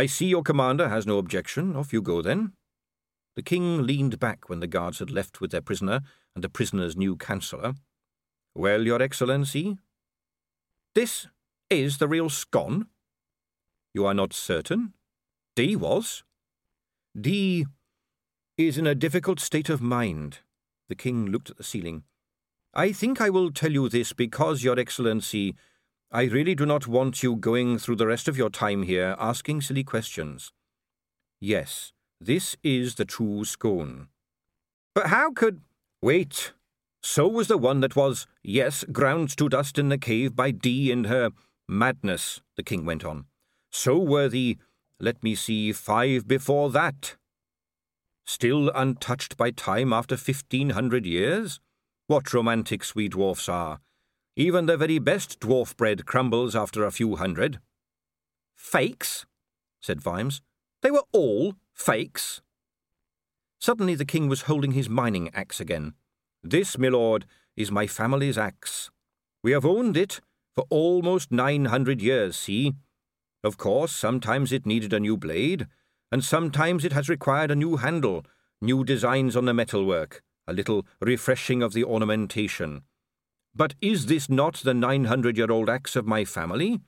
I see your commander has no objection. Off you go, then. The king leaned back when the guards had left with their prisoner and the prisoner's new counsellor. Well, your excellency? This is the real scone? You are not certain? Dee was? Dee is in a difficult state of mind. The king looked at the ceiling. I think I will tell you this because, Your Excellency, I really do not want you going through the rest of your time here asking silly questions. Yes, this is the true scone. But how could. Wait. So was the one that was, yes, ground to dust in the cave by Dee in her madness, the king went on. So were the, let me see, five before that. Still untouched by time after fifteen hundred years? What romantic we dwarfs are! Even the very best dwarf bread crumbles after a few hundred. Fakes? said Vimes. They were all fakes. Suddenly the king was holding his mining axe again. This, my lord, is my family's axe. We have owned it for almost nine hundred years, see? Of course, sometimes it needed a new blade, and sometimes it has required a new handle, new designs on the metalwork, a little refreshing of the ornamentation. But is this not the nine hundred year old axe of my family?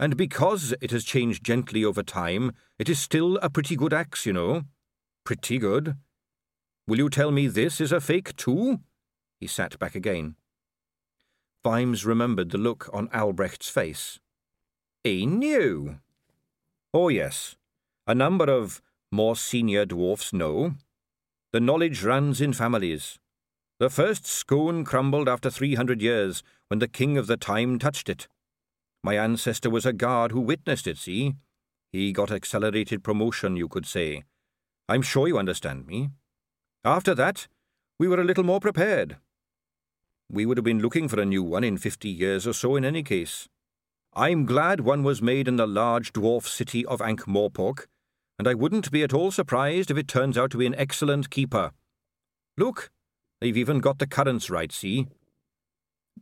And because it has changed gently over time, it is still a pretty good axe, you know. Pretty good. Will you tell me this is a fake, too? He sat back again. Vimes remembered the look on Albrecht's face. He knew. Oh, yes. A number of more senior dwarfs know. The knowledge runs in families. The first scone crumbled after three hundred years, when the king of the time touched it. My ancestor was a guard who witnessed it, see? He got accelerated promotion, you could say. I'm sure you understand me. After that, we were a little more prepared. We would have been looking for a new one in fifty years or so in any case. I'm glad one was made in the large dwarf city of Ankh-Morpork, and I wouldn't be at all surprised if it turns out to be an excellent keeper. Look, they've even got the currents right, see?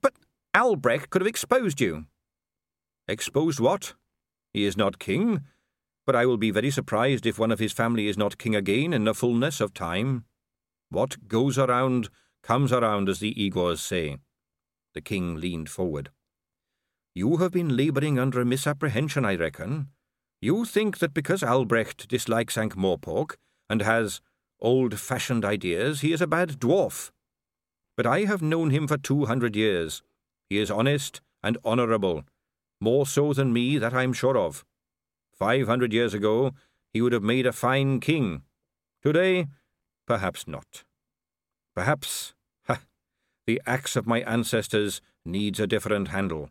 But Albrecht could have exposed you. Exposed what? He is not king, but I will be very surprised if one of his family is not king again in the fullness of time. What goes around comes around, as the Igors say. The king leaned forward. You have been labouring under a misapprehension, I reckon. You think that because Albrecht dislikes Ankh-Morpork and has old-fashioned ideas, he is a bad dwarf. But I have known him for two hundred years. He is honest and honourable, more so than me, that I'm sure of. Five hundred years ago, he would have made a fine king. Today, perhaps not. Perhaps, ha, the axe of my ancestors needs a different handle.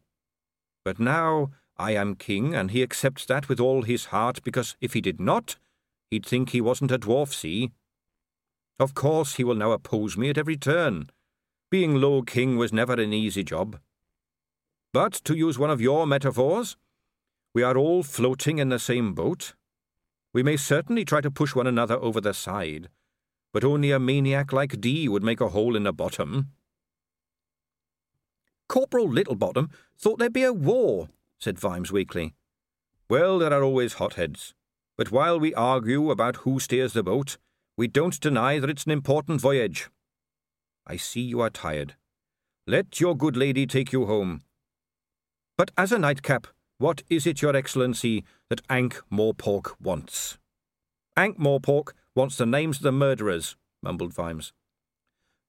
But now I am king, and he accepts that with all his heart, because if he did not, he'd think he wasn't a dwarf, see? Of course he will now oppose me at every turn. Being Low King was never an easy job. But, to use one of your metaphors, we are all floating in the same boat. We may certainly try to push one another over the side, but only a maniac like Dee would make a hole in the bottom. Corporal Littlebottom thought there'd be a war, said Vimes weakly. Well, there are always hotheads. But while we argue about who steers the boat, we don't deny that it's an important voyage. I see you are tired. Let your good lady take you home. But as a nightcap, what is it, Your Excellency, that Ankh Morpork wants? Ankh Morpork wants the names of the murderers, mumbled Vimes.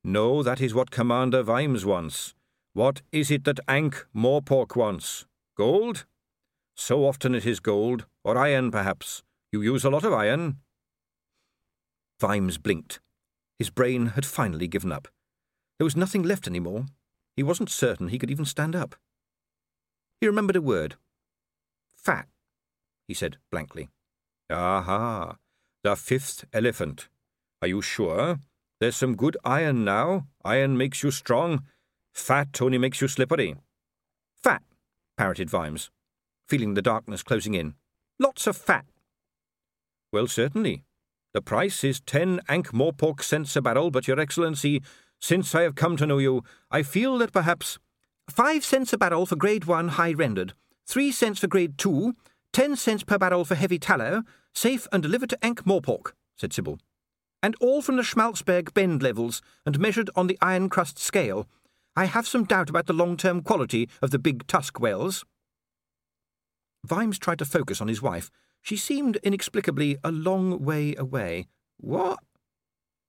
No, that is what Commander Vimes wants. What is it that Ankh Morpork wants? Gold? So often it is gold, or iron, perhaps. You use a lot of iron. Vimes blinked. His brain had finally given up. There was nothing left any more. He wasn't certain he could even stand up. He remembered a word. Fat, he said blankly. Aha, the fifth elephant. Are you sure? There's some good iron now. Iron makes you strong. Fat only makes you slippery. Fat, parroted Vimes, feeling the darkness closing in. Lots of fat. Well, certainly. The price is ten Ankh-Morpork cents a barrel, but, Your Excellency, since I have come to know you, I feel that perhaps five cents a barrel for grade one high rendered, three cents for grade two, Ten cents per barrel for heavy tallow, safe and delivered to Ankh Morpork, said Sybil. And all from the Schmaltzberg bend levels and measured on the iron crust scale. I have some doubt about the long term quality of the big tusk whales. Vimes tried to focus on his wife. She seemed inexplicably a long way away. What?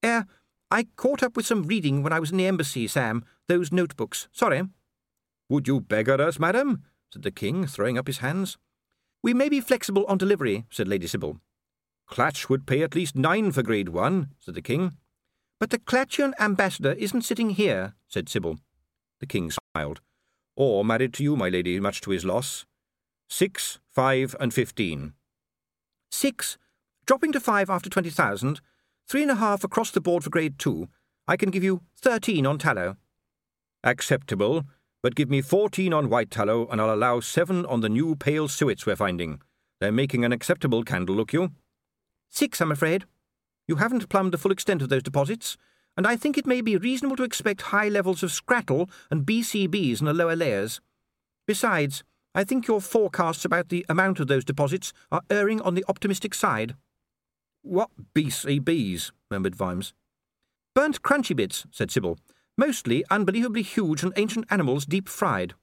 Eh, I caught up with some reading when I was in the embassy, Sam. Those notebooks. Sorry. Would you beggar us, madam? said the king, throwing up his hands. We may be flexible on delivery, said Lady Sybil. Klatch would pay at least nine for grade one, said the king. But the Klatchian ambassador isn't sitting here, said Sybil. The king smiled. Or married to you, my lady, much to his loss. Six, five, and fifteen. Six, dropping to five after twenty thousand. Three and a half across the board for grade two. I can give you thirteen on tallow. Acceptable, but give me fourteen on white tallow, and I'll allow seven on the new pale suets we're finding. They're making an acceptable candle, look you. Six, I'm afraid. You haven't plumbed the full extent of those deposits, and I think it may be reasonable to expect high levels of scrattle and BCBs in the lower layers. Besides, I think your forecasts about the amount of those deposits are erring on the optimistic side. What BCBs? murmured Vimes. Burnt crunchy bits, said Sybil. Mostly unbelievably huge and ancient animals deep fried.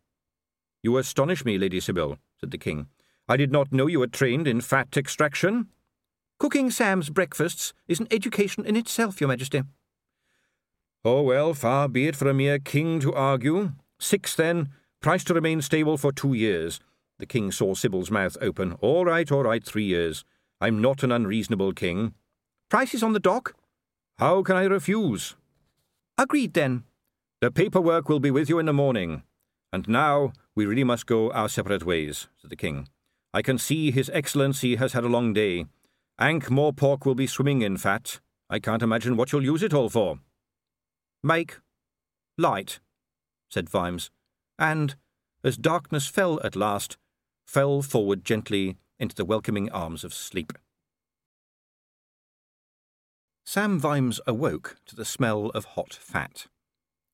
You astonish me, Lady Sybil, said the king. I did not know you were trained in fat extraction. Cooking Sam's breakfasts is an education in itself, Your Majesty. Oh, well, far be it for a mere king to argue. Six, then. Price to remain stable for two years. The king saw Sybil's mouth open. All right, all right, three years. I'm not an unreasonable king. Price is on the dock. How can I refuse? Agreed, then. The paperwork will be with you in the morning. And now we really must go our separate ways, said the king. I can see His Excellency has had a long day. Ankh Morpork will be swimming in fat. I can't imagine what you'll use it all for. Make light, said Vimes, and, as darkness fell at last, fell forward gently into the welcoming arms of sleep. Sam Vimes awoke to the smell of hot fat.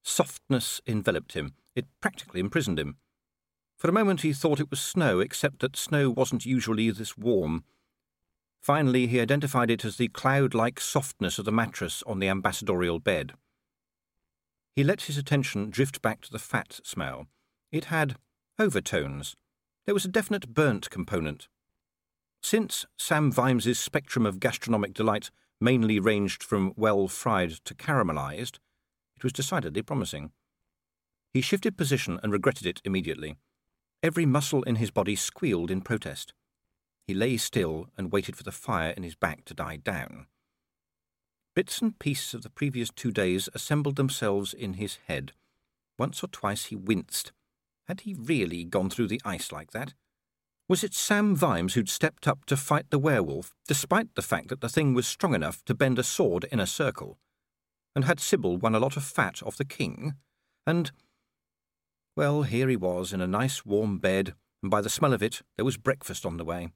Softness enveloped him. It practically imprisoned him. For a moment he thought it was snow, except that snow wasn't usually this warm. Finally, he identified it as the cloud like softness of the mattress on the ambassadorial bed. He let his attention drift back to the fat smell. It had overtones. There was a definite burnt component. Since Sam Vimes's spectrum of gastronomic delight mainly ranged from well fried to caramelized, it was decidedly promising. He shifted position and regretted it immediately. Every muscle in his body squealed in protest. He lay still and waited for the fire in his back to die down. Bits and pieces of the previous two days assembled themselves in his head. Once or twice he winced. Had he really gone through the ice like that? Was it Sam Vimes who'd stepped up to fight the werewolf, despite the fact that the thing was strong enough to bend a sword in a circle? And had Sybil won a lot of fat off the king? And. Well, here he was in a nice warm bed, and by the smell of it, there was breakfast on the way.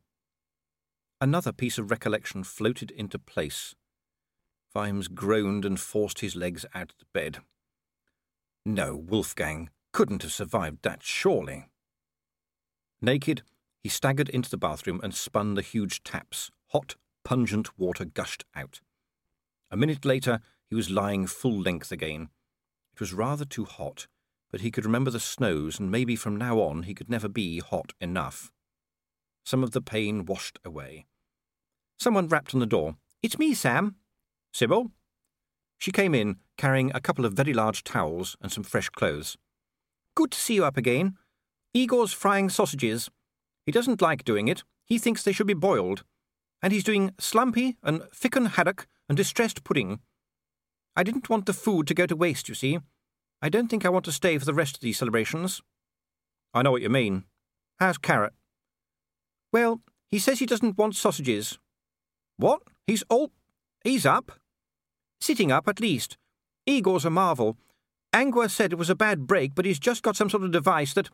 Another piece of recollection floated into place. Vimes groaned and forced his legs out of the bed. No, Wolfgang couldn't have survived that, surely. Naked, he staggered into the bathroom and spun the huge taps. Hot, pungent water gushed out. A minute later, he was lying full length again. It was rather too hot, but he could remember the snows, and maybe from now on he could never be hot enough. Some of the pain washed away. Someone rapped on the door. It's me, Sam. Sybil? She came in, carrying a couple of very large towels and some fresh clothes. Good to see you up again. Igor's frying sausages. He doesn't like doing it. He thinks they should be boiled. And he's doing slumpy and ficken haddock and distressed pudding. I didn't want the food to go to waste, you see. I don't think I want to stay for the rest of these celebrations. I know what you mean. How's Carrot? Well, he says he doesn't want sausages. What? He's all. He's up? Sitting up, at least. Igor's a marvel. Angua said it was a bad break, but he's just got some sort of device that.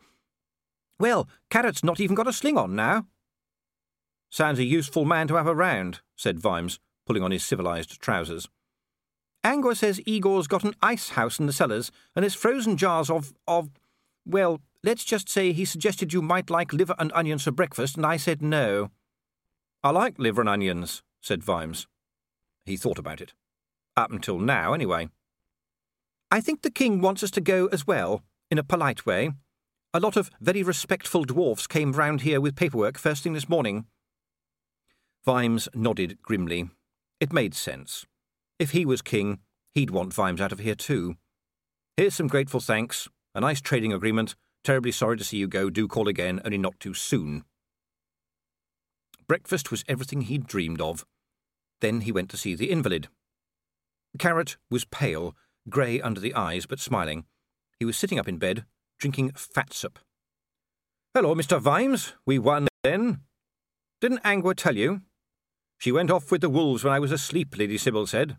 Well, Carrot's not even got a sling on now. Sounds a useful man to have around, said Vimes, pulling on his civilized trousers. Angua says Igor's got an ice house in the cellars, and there's frozen jars of. of. well, let's just say he suggested you might like liver and onions for breakfast, and I said no. I like liver and onions, said Vimes. He thought about it. Up until now, anyway. I think the king wants us to go as well, in a polite way. A lot of very respectful dwarfs came round here with paperwork first thing this morning. Vimes nodded grimly. It made sense. If he was king, he'd want Vimes out of here too. Here's some grateful thanks, a nice trading agreement. Terribly sorry to see you go. Do call again, only not too soon. Breakfast was everything he'd dreamed of. Then he went to see the invalid. Carrot was pale, grey under the eyes, but smiling. He was sitting up in bed, drinking fatsup. Hello, Mr. Vimes. We won then. Didn't Angua tell you? She went off with the wolves when I was asleep, Lady Sybil said.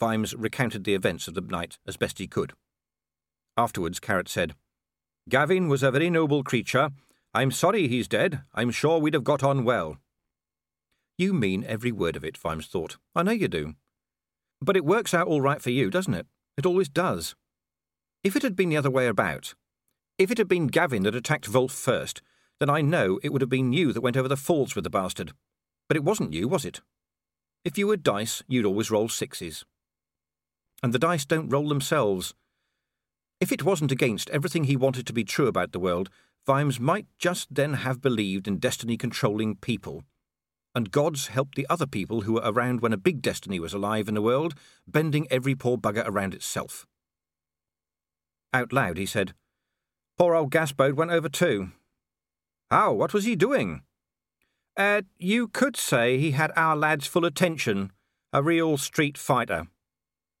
Vimes recounted the events of the night as best he could. Afterwards, Carrot said, Gavin was a very noble creature. I'm sorry he's dead. I'm sure we'd have got on well. You mean every word of it, Vimes thought. I know you do. But it works out all right for you, doesn't it? It always does. If it had been the other way about, if it had been Gavin that attacked Wolf first, then I know it would have been you that went over the falls with the bastard. But it wasn't you, was it? If you were dice, you'd always roll sixes. And the dice don't roll themselves. If it wasn't against everything he wanted to be true about the world, Vimes might just then have believed in destiny controlling people. And gods helped the other people who were around when a big destiny was alive in the world, bending every poor bugger around itself. Out loud, he said, Poor old Gaspode went over too. How? What was he doing? Uh, you could say he had our lad's full attention. A real street fighter.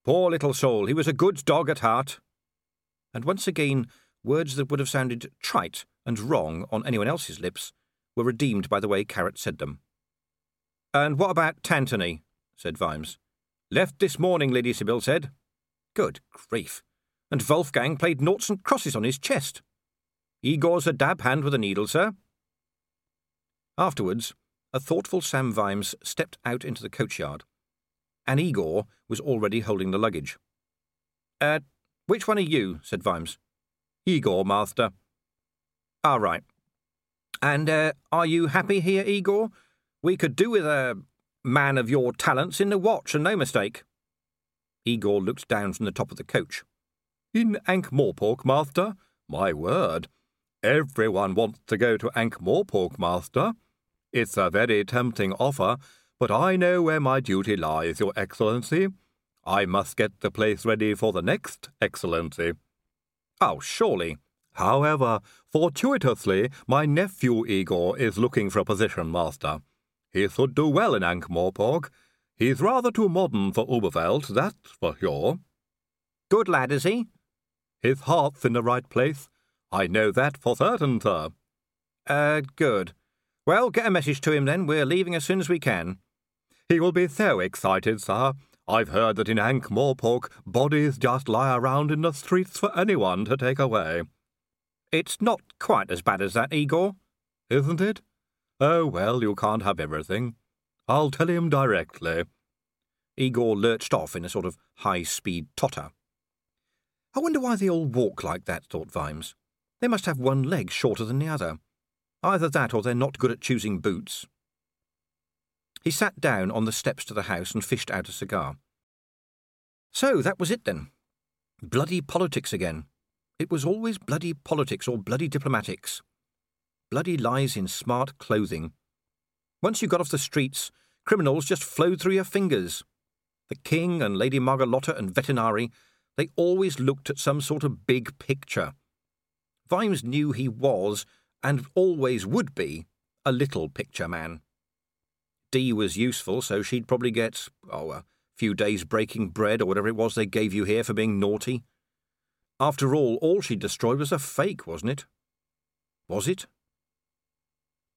Poor little soul, he was a good dog at heart. And once again, words that would have sounded trite and wrong on anyone else's lips were redeemed by the way Carrot said them. And what about Tantony? said Vimes. Left this morning, Lady Sybil said. Good grief and Wolfgang played noughts and crosses on his chest. Igor's a dab hand with a needle, sir. Afterwards, a thoughtful Sam Vimes stepped out into the coachyard, and Igor was already holding the luggage. Uh, which one are you? said Vimes. Igor, master. Ah, right. And, uh, are you happy here, Igor? We could do with a man of your talents in the watch, and no mistake. Igor looked down from the top of the coach. In Ankh-Morpork, master? My word. Everyone wants to go to Ankh-Morpork, master. It's a very tempting offer, but I know where my duty lies, your excellency. I must get the place ready for the next excellency. Oh, surely. However, fortuitously, my nephew Igor is looking for a position, master. He should do well in Ankh-Morpork. He's rather too modern for Uberwald, that's for sure. Good lad, is he? His heart's in the right place. I know that for certain, sir. Uh, good. Well, get a message to him then. We're leaving as soon as we can. He will be so excited, sir. I've heard that in Ankh-Morpork bodies just lie around in the streets for anyone to take away. It's not quite as bad as that, Igor. Isn't it? Oh, well, you can't have everything. I'll tell him directly. Igor lurched off in a sort of high-speed totter. I wonder why they all walk like that, thought Vimes. They must have one leg shorter than the other. Either that or they're not good at choosing boots. He sat down on the steps to the house and fished out a cigar. So that was it then. Bloody politics again. It was always bloody politics or bloody diplomatics. Bloody lies in smart clothing. Once you got off the streets, criminals just flowed through your fingers. The King and Lady Margolotta and Vetinari they always looked at some sort of big picture. Vimes knew he was, and always would be, a little picture man. Dee was useful, so she'd probably get, oh, a few days breaking bread or whatever it was they gave you here for being naughty. After all, all she'd destroyed was a fake, wasn't it? Was it?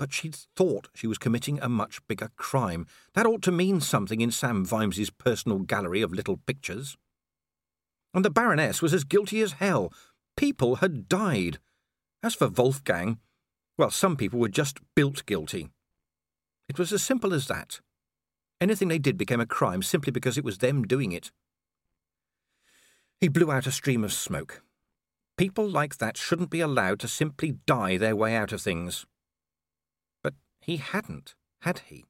But she'd thought she was committing a much bigger crime. That ought to mean something in Sam Vimes's personal gallery of little pictures. And the Baroness was as guilty as hell. People had died. As for Wolfgang, well, some people were just built guilty. It was as simple as that. Anything they did became a crime simply because it was them doing it. He blew out a stream of smoke. People like that shouldn't be allowed to simply die their way out of things. He hadn't, had he?